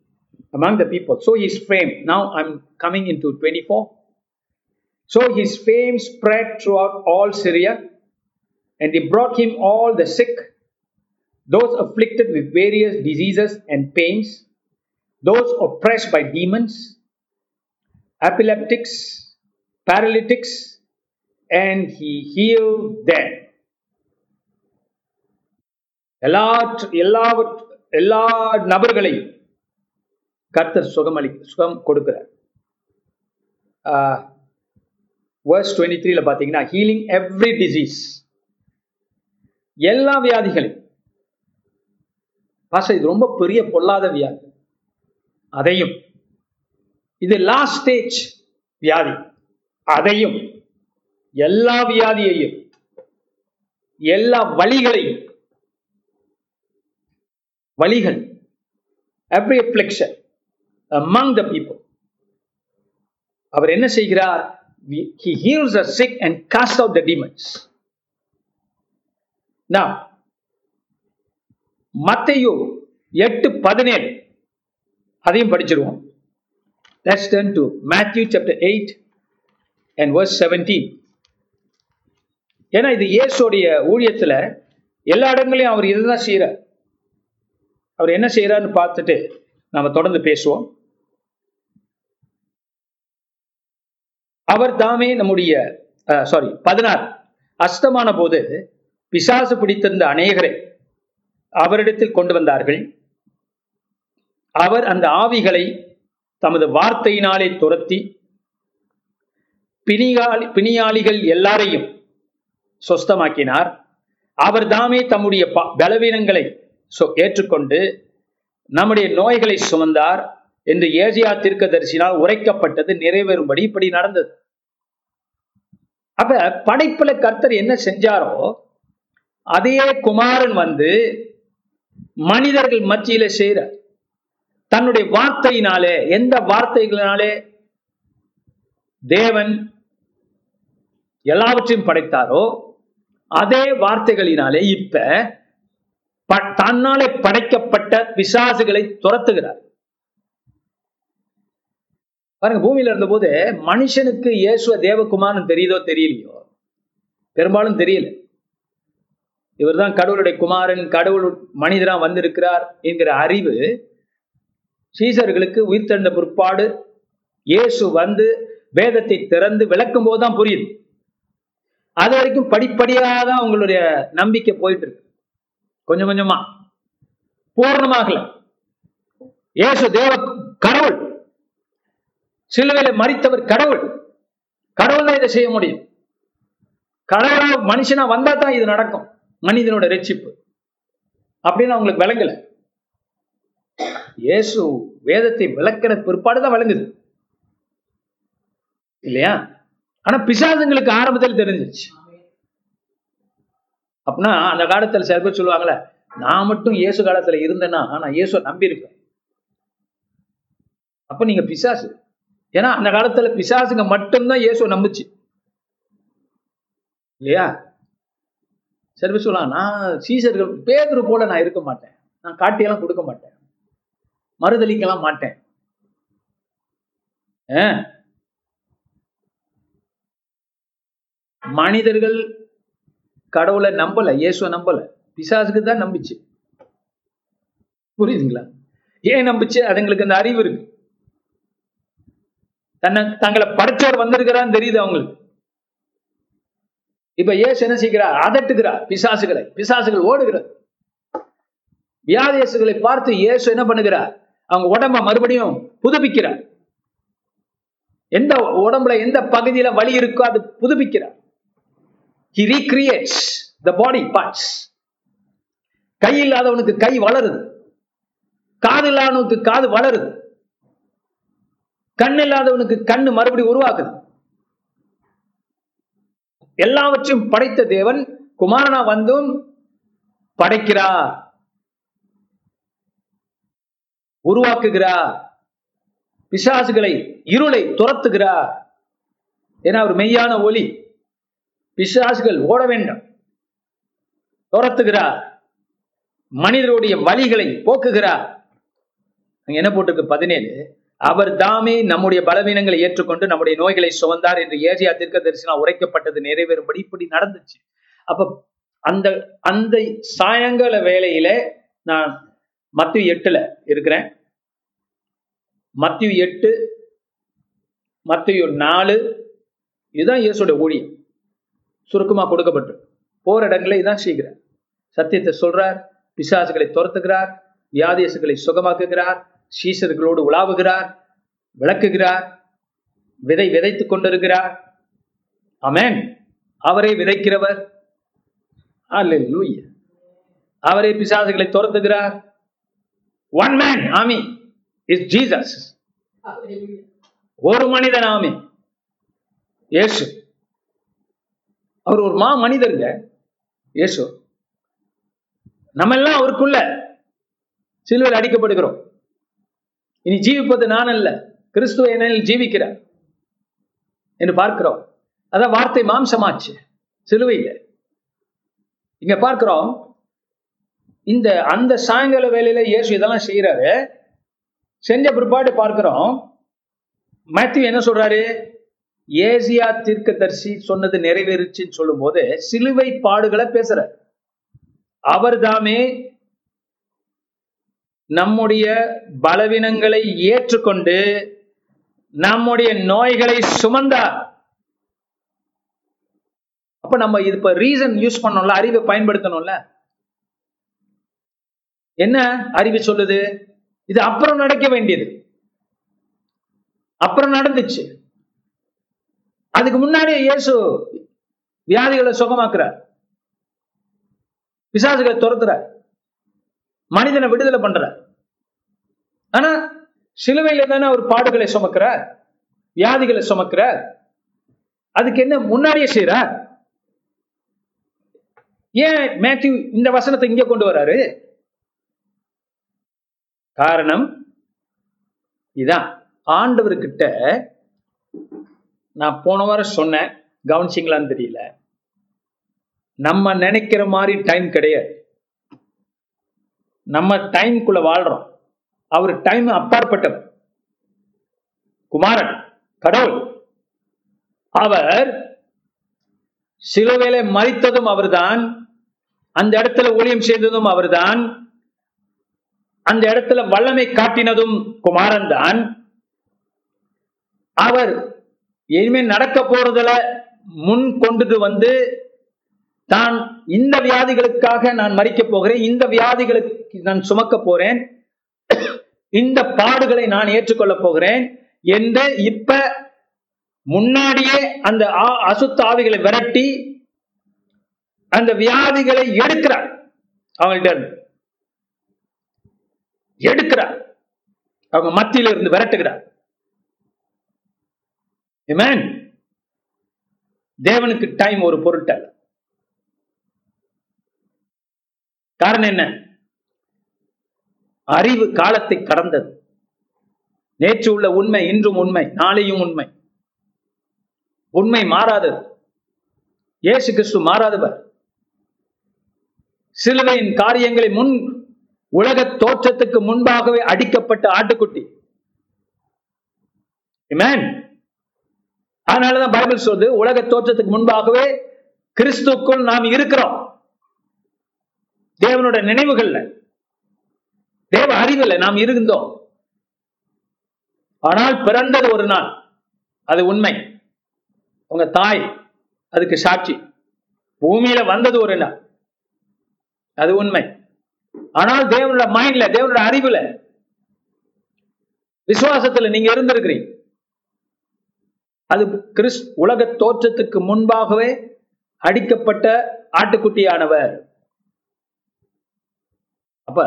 Speaker 2: among the people. So his fame, now I'm coming into 24. So his fame spread throughout all Syria, and they brought him all the sick, those afflicted with various diseases and pains, those oppressed by demons, epileptics, paralytics, and he healed them. எல்லா எல்லா நபர்களையும் கர்த்தர் சுகமளி சுகம் கொடுக்கிறார். Verse twenty த்ரீல பார்த்தீங்கன்னா healing every disease எல்லா வியாதிகளையும். பாச இது ரொம்ப பெரிய பொல்லாத வியாதி. அதையும். இது லாஸ்ட் ஸ்டேஜ் வியாதி. அதையும். எல்லா வியாதியையும் எல்லா வழிகளையும் வழிகள் every application among the people அவர் என்ன செய்கிறார்? He heals the sick and casts out the demons. Now மத்தையோ எட்டு பதினேழு. அதையும் படிச்சிருவோம். Let's turn to Matthew chapter 8 and verse 17 ஏன்னா இது இயேசுடைய ஊழியத்துல எல்லா இடங்களையும் அவர் இதுதான் செய்கிறார் அவர் என்ன செய்யறாருன்னு பார்த்துட்டு நாம் தொடர்ந்து பேசுவோம். அவர் தாமே நம்முடைய சாரி பதினாறு. அஸ்தமான போது பிசாசு பிடித்திருந்த அநேகரை அவரிடத்தில் கொண்டு வந்தார்கள். அவர் அந்த ஆவிகளை தமது வார்த்தையினாலே துரத்தி பிணியாளி பிணியாளிகள் எல்லாரையும் சொஸ்தமாக்கினார். அவர் தாமே தம்முடைய பலவீனங்களை ஏற்றுக்கொண்டு நம்முடைய நோய்களை சுமந்தார் என்று ஏசியா தீர்க்க தரிசினால் உரைக்கப்பட்டது நிறைவேறும்படி இப்படி நடந்தது. அப்ப படைப்புல கர்த்தர் என்ன செஞ்சாரோ அதே குமாரன் வந்து மனிதர்கள் மத்தியில செய்யற தன்னுடைய வார்த்தையினாலே எந்த வார்த்தைகளினாலே தேவன் எல்லாவற்றையும் படைத்தாரோ அதே வார்த்தைகளினாலே இப்ப தன்னாலே படைக்கப்பட்ட பிசாசுகளை துரத்துகிறார். பாருங்க பூமியில இருந்த போது மனுஷனுக்கு இயேசுவ தேவகுமாரன் தெரியுதோ தெரியலையோ? பெரும்பாலும் தெரியல. இவர்தான் கடவுளுடைய குமாரன் கடவுள் மனிதரா வந்திருக்கிறார் என்கிற அறிவு சீசர்களுக்கு உயிர்த்தெழுந்த பிற்பாடு இயேசு வந்து வேதத்தை திறந்து விளக்கும் போதுதான் புரியுது. அது வரைக்கும் படிப்படியாக தான் உங்களுடைய நம்பிக்கை போயிட்டு இருக்கு கொஞ்சம் கொஞ்சமா. பூர்ணமாகல. இயேசு தேவ கடவுள். சிலுவையில மறித்தவர் கடவுள். கடவுள் தான் இதை செய்ய முடியும். கடவுளா மனுஷனா வந்தா தான் இது நடக்கும். மனிதனோட ரட்சிப்பு. அப்படின்னு அவங்களுக்கு விளங்கல. இயேசு வேதத்தை விளக்கிற பிற்பாடுதான் விளங்குது. இல்லையா? ஆனா பிசாசுங்களுக்கு ஆரம்பத்தில் தெரிஞ்சிச்சு அப்படின்னா அந்த காலத்துல சில பேர் சொல்லுவாங்களே நான் மட்டும் இயேசு காலத்துல இருந்தேன்னா நான் இயேசுவை நம்பியிருப்பேன். அப்ப நீங்க பிசாசு. ஏன்னா அந்த காலத்துல பிசாசுங்க மட்டும்தான் இயேசுவை நம்புச்சு. இல்லையா? சரி சொல்லலாம் நான் சீசர்கள் பேதுரு போல நான் இருக்க மாட்டேன். நான் காட்டியெல்லாம் கொடுக்க மாட்டேன். மறுதளிக்கலாம் மாட்டேன். மனிதர்கள் கடவுளை நம்பல இயேசுவை நம்பல. பிசாசுக்கு தான் நம்பிச்சு. புரியுதுங்களா? ஏன் நம்பிச்சு? அதுங்களுக்கு அந்த அறிவு இருக்கு. தன்னை தங்களை படைச்சவர் வந்திருக்கிறான்னு தெரியுது அவங்களுக்கு இப்ப ஏசு என்ன செய்கிறார்? அதட்டுகிறார் பிசாசுகளை. பிசாசுகள் ஓடுகிறது. வியாதியசுகளை பார்த்து இயேசு என்ன பண்ணுகிறார்? அவங்க உடம்ப மறுபடியும் புதுப்பிக்கிறார். எந்த உடம்புல எந்த பகுதியில வலி இருக்கோ அது புதுப்பிக்கிறார். He recreates the body parts கை இல்லாதவனுக்கு கை வளருது. காது இல்லாதவனுக்கு காது வளருது. கண் இல்லாதவனுக்கு கண்ணு மறுபடியும் உருவாக்குது. எல்லாவற்றையும் படைத்த தேவன் குமாரனா வந்தும் படைக்கிறார். உருவாக்குகிறார். பிசாசுகளை இருளை துரத்துகிறார். ஏன்னா அவர் மெய்யான ஒளி. பிசாசுகள் ஓட வேண்டும். துரத்துகிறார். மனிதருடைய வழிகளை போக்குகிறார். அங்க என்ன போட்டிருக்கு? பதினேழு. அவர் தாமே நம்முடைய பலவீனங்களை ஏற்றுக்கொண்டு நம்முடைய நோய்களை சுமந்தார் என்று ஏசியா தீர்க்க தரிசனம் உரைக்கப்பட்டது நிறைவேறும்படி இப்படி நடந்துச்சு. அப்ப அந்த அந்த சாயங்கால வேளையில நான் மத்திய எட்டுல இருக்கிறேன். மத்திய எட்டு மத்திய நாலு இதுதான் இயேசுடைய ஊழியம். சுருக்கமா கொடுக்கப்பட்டு. போற இடங்களை இதான் செய்கிறார். சத்தியத்தை சொல்றார் பிசாசுகளை துரத்துகிறார் வியாதியசுகளை சுகமாக்குகிறார் சீசர்களோடு உலாவுகிறார் விளக்குகிறார் விதை விதைத்துக் கொண்டிருக்கிறார். அமேன் அவரை விதைக்கிறவர் அல்லேலூயா அவரே பிசாசுகளை துரத்துகிறார். One man army is Jesus ஒரு மனிதன் ஆமி இயேசு. அவர் ஒரு மா மனிதருங்க இயேசு. நம்ம எல்லாம் அவருக்குள்ள சிலுவையில் அடிக்கப்படுகிறோம். இனி ஜீவிப்பது நான் அல்ல. கிறிஸ்துவ என்னில் ஜீவிக்கிறார் என்று பார்க்கிறோம். அதான் வார்த்தை மாம்சமாச்சு. சிலுவையில். இங்க பார்க்கிறோம். இந்த அந்த சாயங்கால வேலையில இயேசு இதெல்லாம் செய்யறாரு செஞ்ச பிற்பாடு பார்க்கிறோம். மேத்யூ என்ன சொல்றாரு? ஏசியா தீர்க்கதர்சி சொன்னது நிறைவேறுச்சுன்னு சொல்லும் போது சிலுவை பாடுகளை பேசுறார். அவர் தாமே நம்முடைய பலவீனங்களை ஏற்றுக்கொண்டு நம்முடைய நோய்களை சுமந்தார். அப்ப நம்ம இது இப்ப ரீசன் யூஸ் பண்ணோம்ல அறிவை பயன்படுத்தணும்ல. என்ன அறிவு சொல்லுது? இது அப்புறம் நடக்க வேண்டியது. அப்புறம் நடந்துச்சு. அதுக்கு முன்னாடி இயேசு வியாதிகளை சுகமாக்குறார். பிசாசுகளை துரத்துற மனிதனை விடுதலை பண்ற ஆனா சிலுவையில தானே அவர் பாடுகளை சுமக்கிற வியாதிகளை சுமக்கிற அதுக்கு என்ன முன்னாடியே செய்யற ஏன் மேத்யூ இந்த வசனத்தை இங்க கொண்டு வராரு? காரணம் இதான். ஆண்டவர்கிட்ட நான் போன வாரம் சொன்னேன் கவனிச்சிங்களான்னு தெரியல. நம்ம நினைக்கிற மாதிரி டைம் கிடையாது. நம்ம டைம்குள்ள வாழ்றோம். அவர் டைம் அப்பாற்பட்டவர். குமாரன் கடவுள். அவர் சிலுவையில மறித்ததும் அவர்தான் அந்த இடத்துல ஊழியம் செய்ததும் அவர்தான் அந்த இடத்துல வல்லமை காட்டினதும் குமாரன் தான் அவர் இனிமே நடக்க போறதுல முன் கொண்டது வந்து தான் இந்த வியாதிகளுக்காக நான் மறிக்க போகிறேன் இந்த வியாதிகளுக்கு நான் சுமக்க போறேன் இந்த பாடுகளை நான் ஏற்றுக்கொள்ள போகிறேன் என்று இப்ப முன்னாடியே அந்த அசுத்த ஆவிகளை விரட்டி அந்த வியாதிகளை எடுக்கிறார். அவங்கள்ட்ட எடுக்கிறார். அவங்க மத்தியில இருந்து விரட்டுகிறார். மேன் தேவனுக்கு டைம் ஒரு பொருட்டல்ல காரணம் என்ன? அறிவு காலத்தை கடந்தது. நேற்று உள்ள உண்மை இன்றும் உண்மை நாளையும் உண்மை. உண்மை மாறாதது. இயேசு கிறிஸ்து மாறாதவர். சிலுவையின் காரியங்களை முன் உலக தோற்றத்துக்கு முன்பாகவே அடிக்கப்பட்ட ஆட்டுக்குட்டி. மேன் அதனாலதான் பைபிள் சொல்லுது உலக தோற்றத்துக்கு முன்பாகவே கிறிஸ்துக்குள் நாம் இருக்கிறோம். தேவனோட நினைவுகள்ல தேவ அறிவுல நாம் இருந்தோம். ஆனால் பிறந்தது ஒரு நாள். அது உண்மை. உங்க தாய் அதுக்கு சாட்சி. பூமியில வந்தது ஒரு நாள். அது உண்மை. ஆனால் தேவனோட மைண்ட்ல தேவனோட அறிவுல விசுவாசத்துல நீங்க இருந்திருக்கிறீங்க. அது கிறிஸ் உலக தோற்றத்துக்கு முன்பாகவே அடிக்கப்பட்ட ஆட்டுக்குட்டியானவர். அப்ப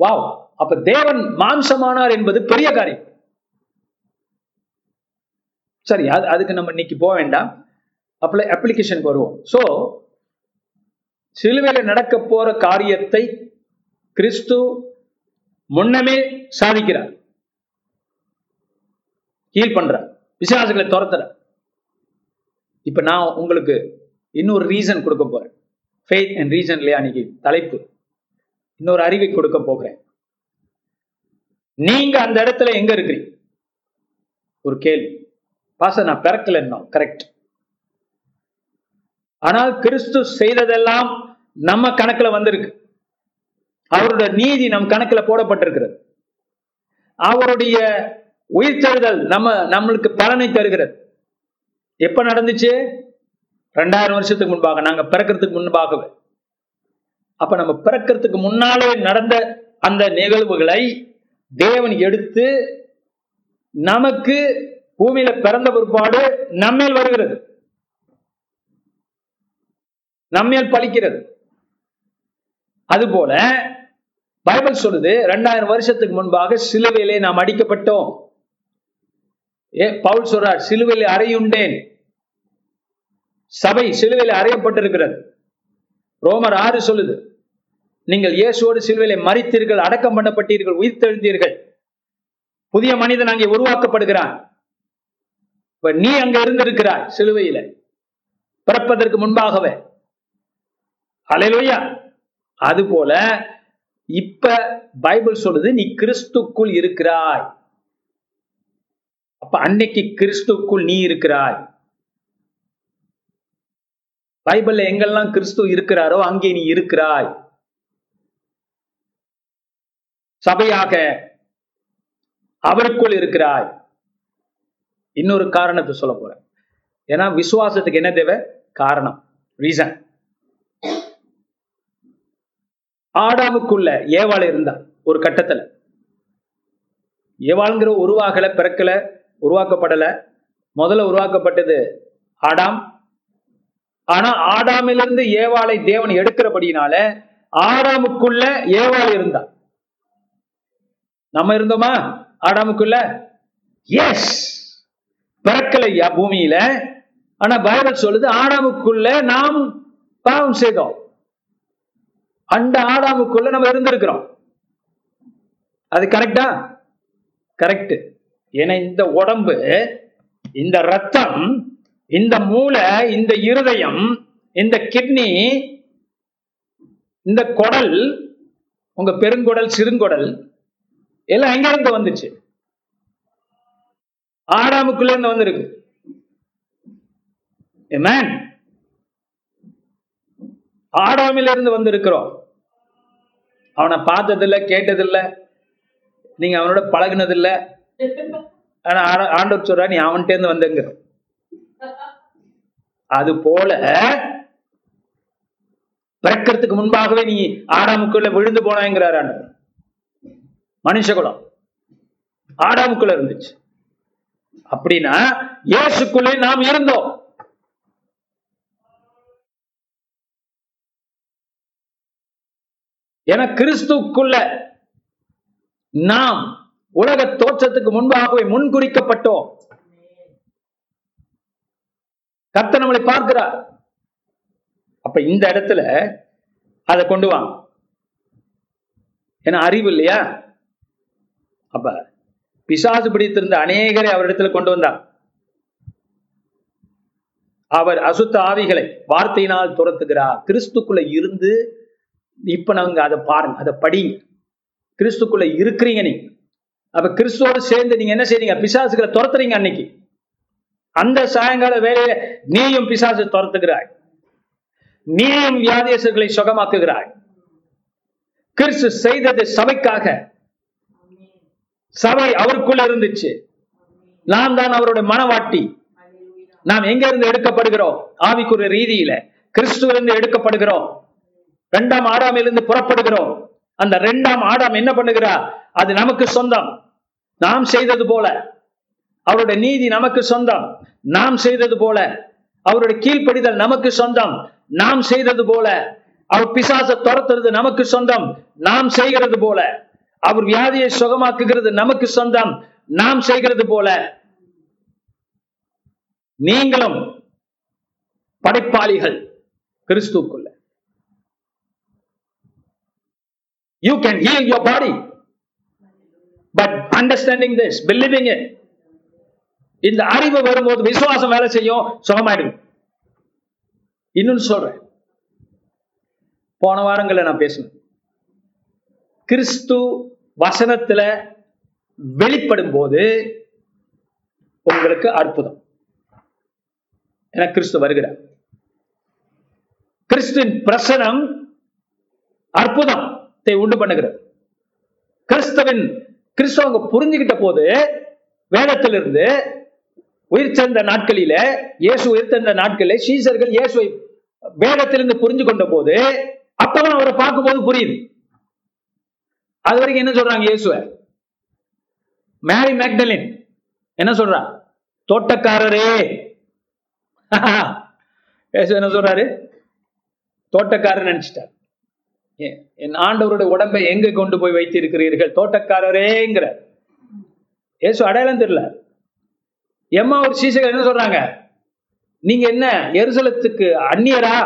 Speaker 2: வாவ் அப்ப தேவன் மாம்சமானார் என்பது பெரிய காரியம். சரி அது அதுக்கு நம்ம இன்னைக்கு போக வேண்டாம். அப்ளை அப்ளிகேஷனுக்கு வருவோம். சோ சிலுவையில நடக்க போற காரியத்தை கிறிஸ்து முன்னமே சாதிக்கிறார். ஹீல் பண்றார். விசுவாசங்களை துரத்துற இப்ப நான் உங்களுக்கு இன்னொரு ரீசன் கொடுக்க போறேன். ஃபெய்த் அண்ட் ரீசன் இல்லையா அன்னைக்கு? தலைப்பு. இன்னொரு அறிவை கொடுக்க போகிறேன். நீங்க அந்த இடத்துல எங்க இருக்கிறீங்க? ஒரு கேள்வி. பாச நான் பிறக்கல இன்னும். கரெக்ட் ஆனால் கிறிஸ்து செய்ததெல்லாம் நம்ம கணக்குல வந்திருக்கு. அவருடைய நீதி நம் கணக்குல போடப்பட்டிருக்கிறது. அவருடைய உயிர் உயிர்த்தெழுதல் நம்ம நம்மளுக்கு பலனை தருகிறது. எப்ப நடந்துச்சு? ரெண்டாயிரம் வருஷத்துக்கு முன்பாக நாங்க பிறக்கிறதுக்கு முன்பாகவே. அப்ப நம்ம பிறக்கிறதுக்கு முன்னாலே நடந்த அந்த நிகழ்வுகளை தேவன் எடுத்து நமக்கு பூமியில பிறந்த பிற்பாடு நம்மேல் வருகிறது. நம்மேல் பழிக்கிறது. அதுபோல பைபிள் சொல்லுது ரெண்டாயிரம் வருஷத்துக்கு முன்பாக சிலுவையிலே நாம் அடிக்கப்பட்டோம். ஏ பவுல் சொல்றார் சிலுவையில் அறையுண்டேன். சபை சிலுவையில் அறையப்பட்டிருக்கிறது. ரோமர் ஆறு சொல்லுது நீங்கள் இயேசுவோடு சிலுவையில மறித்தீர்கள் அடக்கம் பண்ணப்பட்டீர்கள் உயிர்த்தெழுந்தீர்கள். புதிய மனிதன் அங்கே உருவாக்கப்படுகிறான். இப்ப நீ அங்க இருந்திருக்கிறாய் சிலுவையில. பிறப்பதற்கு முன்பாகவே. அலையிலோயா அது போல இப்ப பைபிள் சொல்லுது நீ கிறிஸ்துக்குள் இருக்கிறாய். அப்ப அன்னைக்கு கிறிஸ்துக்குள் நீ இருக்கிறாய். பைபிள்ல எங்கெல்லாம் கிறிஸ்து இருக்கிறாரோ அங்கே நீ இருக்கிறாய். சபையாக அவருக்குள் இருக்கிறாய். இன்னொரு காரணத்தை சொல்ல போறேன். ஏன்னா விசுவாசத்துக்கு என்ன தேவை? காரணம். ரீசன் ஆடாவுக்குள்ள ஏவாள் இருந்தா ஒரு கட்டத்துல. ஏவாளுங்கிற உருவாகல பிறக்கல உருவாக்கப்படல. முதல்ல உருவாக்கப்பட்டது ஆடாம். ஆனா ஆடாமிலிருந்து ஏவாளை தேவன் எடுக்கிறபடினால ஆடாமுக்குள்ள ஏவாள் இருந்தா நம்ம இருந்தோமா? ஆடாமுக்குள்ள? எஸ் பிறக்கலையா பூமியில. ஆனா பைபிள் சொல்லுது ஆடாமுக்குள்ள நாம் பாவம் செய்தோம். அந்த ஆடாமுக்குள்ள நம்ம இருந்திருக்கிறோம். அது கரெக்டா கரெக்ட் ஏன்னா இந்த உடம்பு இந்த ரத்தம் இந்த மூளை இந்த இருதயம் இந்த கிட்னி இந்த குடல் உங்க பெருங்குடல் சிறுங்குடல் எல்லாம் எங்க இருந்து வந்துச்சு? ஆடாமுக்குள்ள இருந்து வந்திருக்கு. ஆடாமிலிருந்து இருந்து வந்திருக்கிறோம். அவனை பார்த்ததில்லை கேட்டதில்லை நீங்க அவனோட பழகினதில்லை. ஆனா ஆண்டவர் சொல்றா நீ அவன்கிட்ட இருந்து வந்தங்க அது போல பிறக்கிறதுக்கு முன்பாகவே நீ ஆடாமுக்குள்ள விழுந்து போனாங்கிறார் ஆண்டவர். மனுஷகுலம் ஆடாமுக்குள்ள இருந்துச்சு. அப்படின்னா இயேசுக்குள்ளே நாம் இருந்தோம். என கிறிஸ்துக்குள்ள நாம் உலக தோற்றத்துக்கு முன்பாகவே முன்குறிக்கப்பட்டோம். கர்த்தர் நம்மளை பார்க்கிறார். அப்ப இந்த இடத்துல அதை கொண்டு வாங்க ஏன்னா அறிவு இல்லையா? அப்ப பிசாசு பிடித்திருந்த அநேகரை அவரிடத்துல கொண்டு வந்தார். அவர் அசுத்த ஆவிகளை வார்த்தையினால் துரத்துகிறார். கிறிஸ்துக்குள்ள இருந்து இப்ப நாங்க அதை பாருங்க அதை படிங்க. கிறிஸ்துக்குள்ள இருக்கிறீங்க நீங்க. அப்ப கிறிஸ்துவோடு சேர்ந்து நீங்க என்ன செய்றீங்க? பிசாசுகளை துரத்துறீங்க அன்னைக்கு. அந்த சாயங்கால வேலையில நீயும் பிசாசு துரத்துகிறாய். நீயும் வியாதியசர்களை சுகமாக்குகிறாய். கிறிஸ்து செய்தது சபைக்காக. சபை அவருக்குள்ள இருந்துச்சு. நாம் தான் அவருடைய மனவாட்டி. நாம் எங்க இருந்து எடுக்கப்படுகிறோம்? ஆவிக்குரிய ரீதியில. கிறிஸ்துவிலிருந்து எடுக்கப்படுகிறோம். இரண்டாம் ஆறாமிலிருந்து புறப்படுகிறோம். அந்த ரெண்டாம் ஆடாம் என்ன பண்ணுகிறார்? அது நமக்கு சொந்தம். நாம் செய்தது போல. அவருடைய நீதி நமக்கு சொந்தம். நாம் செய்தது போல. அவருடைய கீழ்ப்படிதல் நமக்கு சொந்தம். நாம் செய்தது போல. அவர் பிசாச துரத்துறது நமக்கு சொந்தம். நாம் செய்கிறது போல. அவர் வியாதியை சுகமாக்குகிறது நமக்கு சொந்தம். நாம் செய்கிறது போல. நீங்களும் படைப்பாளிகள் கிறிஸ்துக்குள்ள you can heal your body but understanding this believing it இந்த அறிவு வரும்போது விசுவாசம் வேலை செய்யும் சுகமாயிடும். இன்னொன்னு சொல்றேன். போன வாரங்களில் நான் பேசினேன். கிறிஸ்து வசனத்துல வெளிப்படும் போது உங்களுக்கு அற்புதம். என கிறிஸ்து வருகிறார். கிறிஸ்துவின் பிரசனம் அற்புதம். உண்டு பண்ணுகிறது. கிறிஸ்தவன் கிறிஸ்துவ புரிஞ்சுக்கிட்ட போது வேதத்திலிருந்து உயிர் சேர்ந்த நாட்களில இயேசு உயிர் சேர்ந்த நாட்களில் சீசர்கள் இயேசுவை வேதத்திலிருந்து புரிஞ்சு கொண்ட போது அப்பதான் அவரை பார்க்கும்போது புரியுது. அது வரைக்கும் என்ன சொல்றாங்க இயேசுவ? மேரி மேக்டலின் என்ன சொல்றா? தோட்டக்காரரே. இயேசு என்ன சொல்றாரு? தோட்டக்காரர் நினைச்சிட்டார். என் ஆண்டவருடைய உடம்பை எங்க கொண்டு போய் வைத்திருக்கிறீர்கள்? தோட்டக்காரரேங்கிறார். ஏசு அடையாளம் தெரியல. எம்மா ஒரு சீசகர் என்ன சொல்றாங்க? நீங்க என்ன எருசலத்துக்கு அந்நியரா?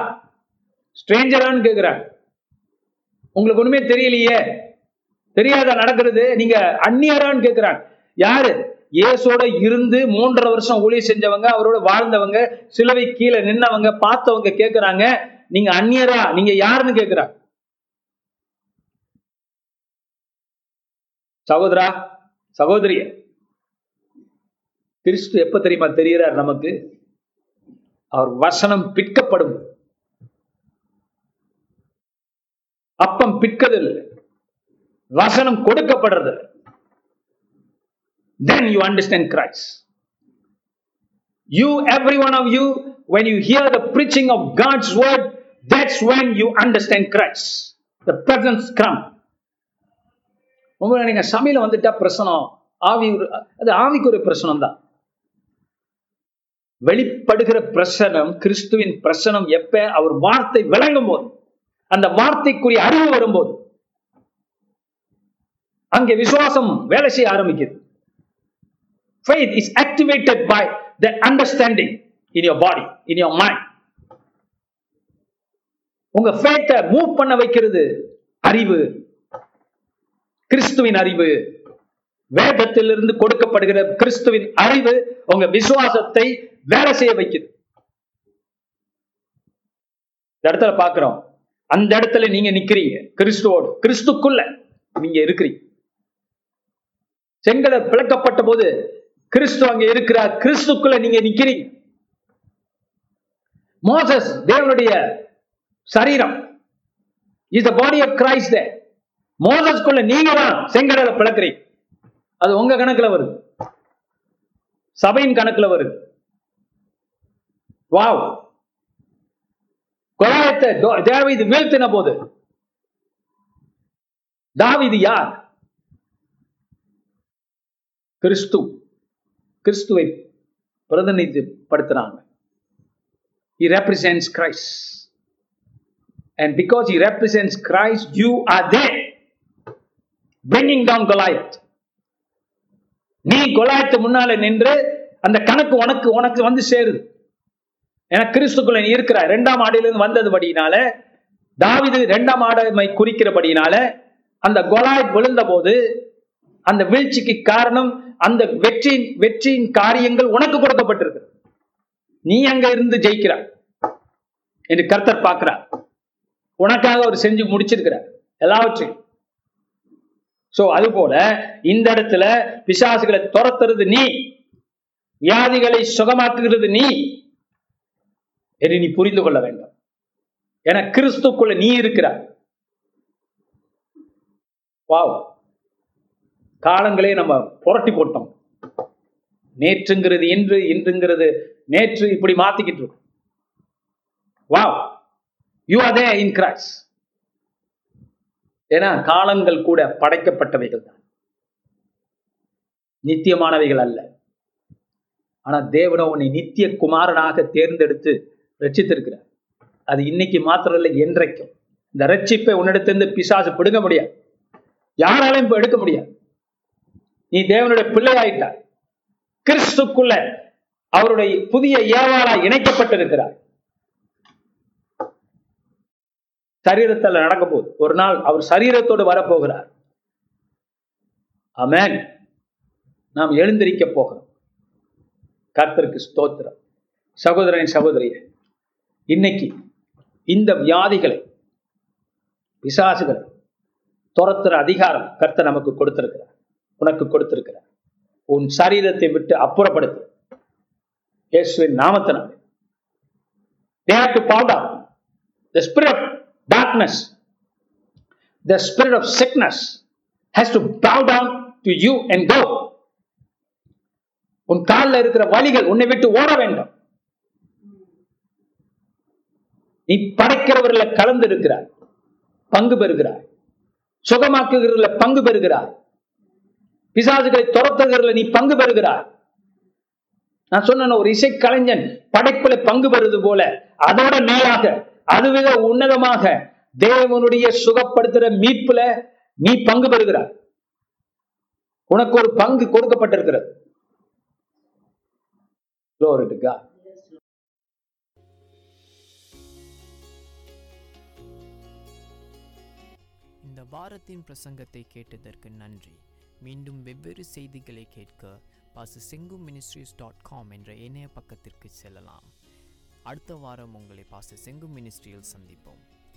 Speaker 2: ஸ்ட்ரேஞ்சரான்னு கேக்குறாங்க உங்களுக்கு ஒண்ணுமே தெரியலையே? தெரியாத நடக்கிறது? நீங்க அந்நியரான்னு கேக்குறாங்க யாரு? இயேசோட இருந்து மூன்றரை வருஷம் ஊழிய செஞ்சவங்க அவரோட வாழ்ந்தவங்க சிலுவை கீழே நின்னவங்க பார்த்தவங்க கேக்குறாங்க. நீங்க அந்நியரா? நீங்க யாருன்னு கேக்குறாங்க சகோதரா சகோதரிய கிறிஸ்து எப்ப தெரியுமா தெரிகிறார் நமக்கு அவர் வசனம் பிற்கப்படும் அப்பம் பிற்கதில்லை வசனம் கொடுக்கப்படுறது then you understand Christ. You, every one of you, when you hear the preaching of God's word, that's when you understand Christ. The presence come. உங்களை நீங்க சமையல வந்துட்டா பிரசனம். ஆவி ஒரு- அது ஆவிக்கு ஒரு பிரசனம் தான் வெளிப்படுகிற பிரசனம் கிறிஸ்துவின் பிரசனம் எப்ப? அவர் வார்த்தை விளங்கும் போது அந்த வார்த்தைக்குரிய அறிவு வரும்போது. அங்கே விசுவாசம் வேலை செய்ய ஆரம்பிக்குது. Faith is activated by the understanding in your body in your mind உங்க faith மூவ் பண்ண வைக்கிறது அறிவு. கிறிஸ்துவின் அறிவு. வேதத்திலிருந்து கொடுக்கப்படுகிற கிறிஸ்துவின் அறிவு உங்க விசுவாசத்தை வேலை செய்ய வைக்குது. இந்த இடத்துல பாக்குறோம் அந்த இடத்துல நீங்க நிக்கிறீங்க. கிறிஸ்துவோடு. கிறிஸ்துக்குள்ள நீங்க இருக்கிறீங்க. செங்கலை பிளக்கப்பட்ட போது கிறிஸ்து அங்க இருக்கிறார். கிறிஸ்துக்குள்ள நீங்க நிக்கிறீங்க. மோசஸ் தேவனுடைய சரீரம். Is the body of Christ மோசஸ்குள்ள நீங்க தான் செங்கடலை பிளக்குறீங்க. அது உங்க கணக்குல வருது. சபையின் கணக்குல வருது. வாவ். கொலாயத்தை தேவீது வீழ்த்தின போது. தாவிது யார்? கிறிஸ்து. கிறிஸ்துவை பிரதிநிதிப்படுத்துறாங்க. He represents Christ. And because he represents Christ you are there. Bringing down Goliath நீ கொலாயத்து முன்னால நின்று அந்த கணக்கு உனக்கு உனக்கு வந்து சேருது. ஏன்னா கிறிஸ்துக்குள்ள நீ இருக்கிறாய். இரண்டாம் ஆடையிலிருந்து வந்தது படியினால தாவிது இரண்டாம் ஆடமை குறிக்கிறபடினால அந்த கொலாயத் விழுந்த போது அந்த வீழ்ச்சிக்கு காரணம் அந்த வெற்றியின் வெற்றியின் காரியங்கள் உனக்கு கொடுக்கப்பட்டிருக்கு. நீ அங்க இருந்து ஜெயிக்கிறாய். என்று கர்த்தர் பார்க்கிறார். உனக்காக அவர் செஞ்சு முடிச்சிருக்கிறார். எல்லாவற்றையும். சோ அது போல இந்த இடத்துல பிசாசுகளை துரத்துறது நீ. வியாதிகளை சுகமாக்குகிறது நீ. என்று நீ புரிந்து கொள்ள வேண்டும். என கிறிஸ்துக்குள்ள நீ இருக்கிறார் வாவ் காலங்களே நம்ம புரட்டி போட்டோம். நேற்றுங்கிறது இன்று இன்றுங்கிறது நேற்று இப்படி மாத்திக்கிட்டு இருக்கோம். Wow you are there in Christ ஏன்னா காலங்கள் கூட படைக்கப்பட்டவைகள் தான். நித்தியமானவைகள் அல்ல. ஆனா தேவனோ உன்னை நித்திய குமாரனாக தேர்ந்தெடுத்து ரட்சித்திருக்கிறார். அது இன்னைக்கு மாத்திரம் இல்லை என்றைக்கும். இந்த ரட்சிப்பை உன்னிடத்திலிருந்து பிசாசு பிடுங்க முடியாது. யாராலையும் இப்ப எடுக்க முடியாது. நீ தேவனுடைய பிள்ளையாயிட்டார் கிறிஸ்துக்குள்ள அவருடைய புதிய ஏவாளா இணைக்கப்பட்டிருக்கிறார் சரீரத்தில் நடக்க போகுது. ஒரு நாள் அவர் சரீரத்தோடு வரப்போகிறார். அமேன் நாம் எழுந்திருக்க போகிறோம். கர்த்தருக்கு ஸ்தோத்திரம். சகோதரன் சகோதரிய இன்னைக்கு இந்த வியாதிகளை பிசாசுகளை துரத்துற அதிகாரம் கர்த்தர் நமக்கு கொடுத்திருக்கிறார். உனக்கு கொடுத்திருக்கிறார். உன் சரீரத்தை விட்டு அப்புறப்படுத்து. இயேசுவின் நாமத்தினால். They have to bow down. The spirit darkness. The spirit of sickness has to bow down to you and go. உன் காலில் இருக்கிற வழிகள் உன்னை விட்டு ஓட வேண்டும். நீ படைக்கிறவர்ல கலந்து இருக்கிறார் பங்கு பெறுகிறார் சுகமாக்குகிறதுல பங்கு பெறுகிறார் பிசாசுகளை துரத்துகிறதுல நீ பங்கு பெறுகிறார் நான் சொன்ன ஒரு இசை கலைஞன் படைப்புல பங்கு பெறுவது போல அதோட மேலாக அதுவித உன்னதமாக தேவனுடைய சுகப்படுத்துற மீட்புல நீ பங்கு பெறுகிறார் உனக்கு ஒரு பங்கு கொடுக்கப்பட்டிருக்கிறது.
Speaker 1: இந்த வாரத்தின் பிரசங்கத்தை கேட்டதற்கு நன்றி. மீண்டும் வெவ்வேறு செய்திகளை கேட்க பாச செங்கு மினிஸ்ட்ரிஸ் டாட் காம் என்ற இணைய பக்கத்திற்கு செல்லலாம். அடுத்த வாரம் உங்களை பாச செங்கு மினிஸ்ட்ரியில் சந்திப்போம்.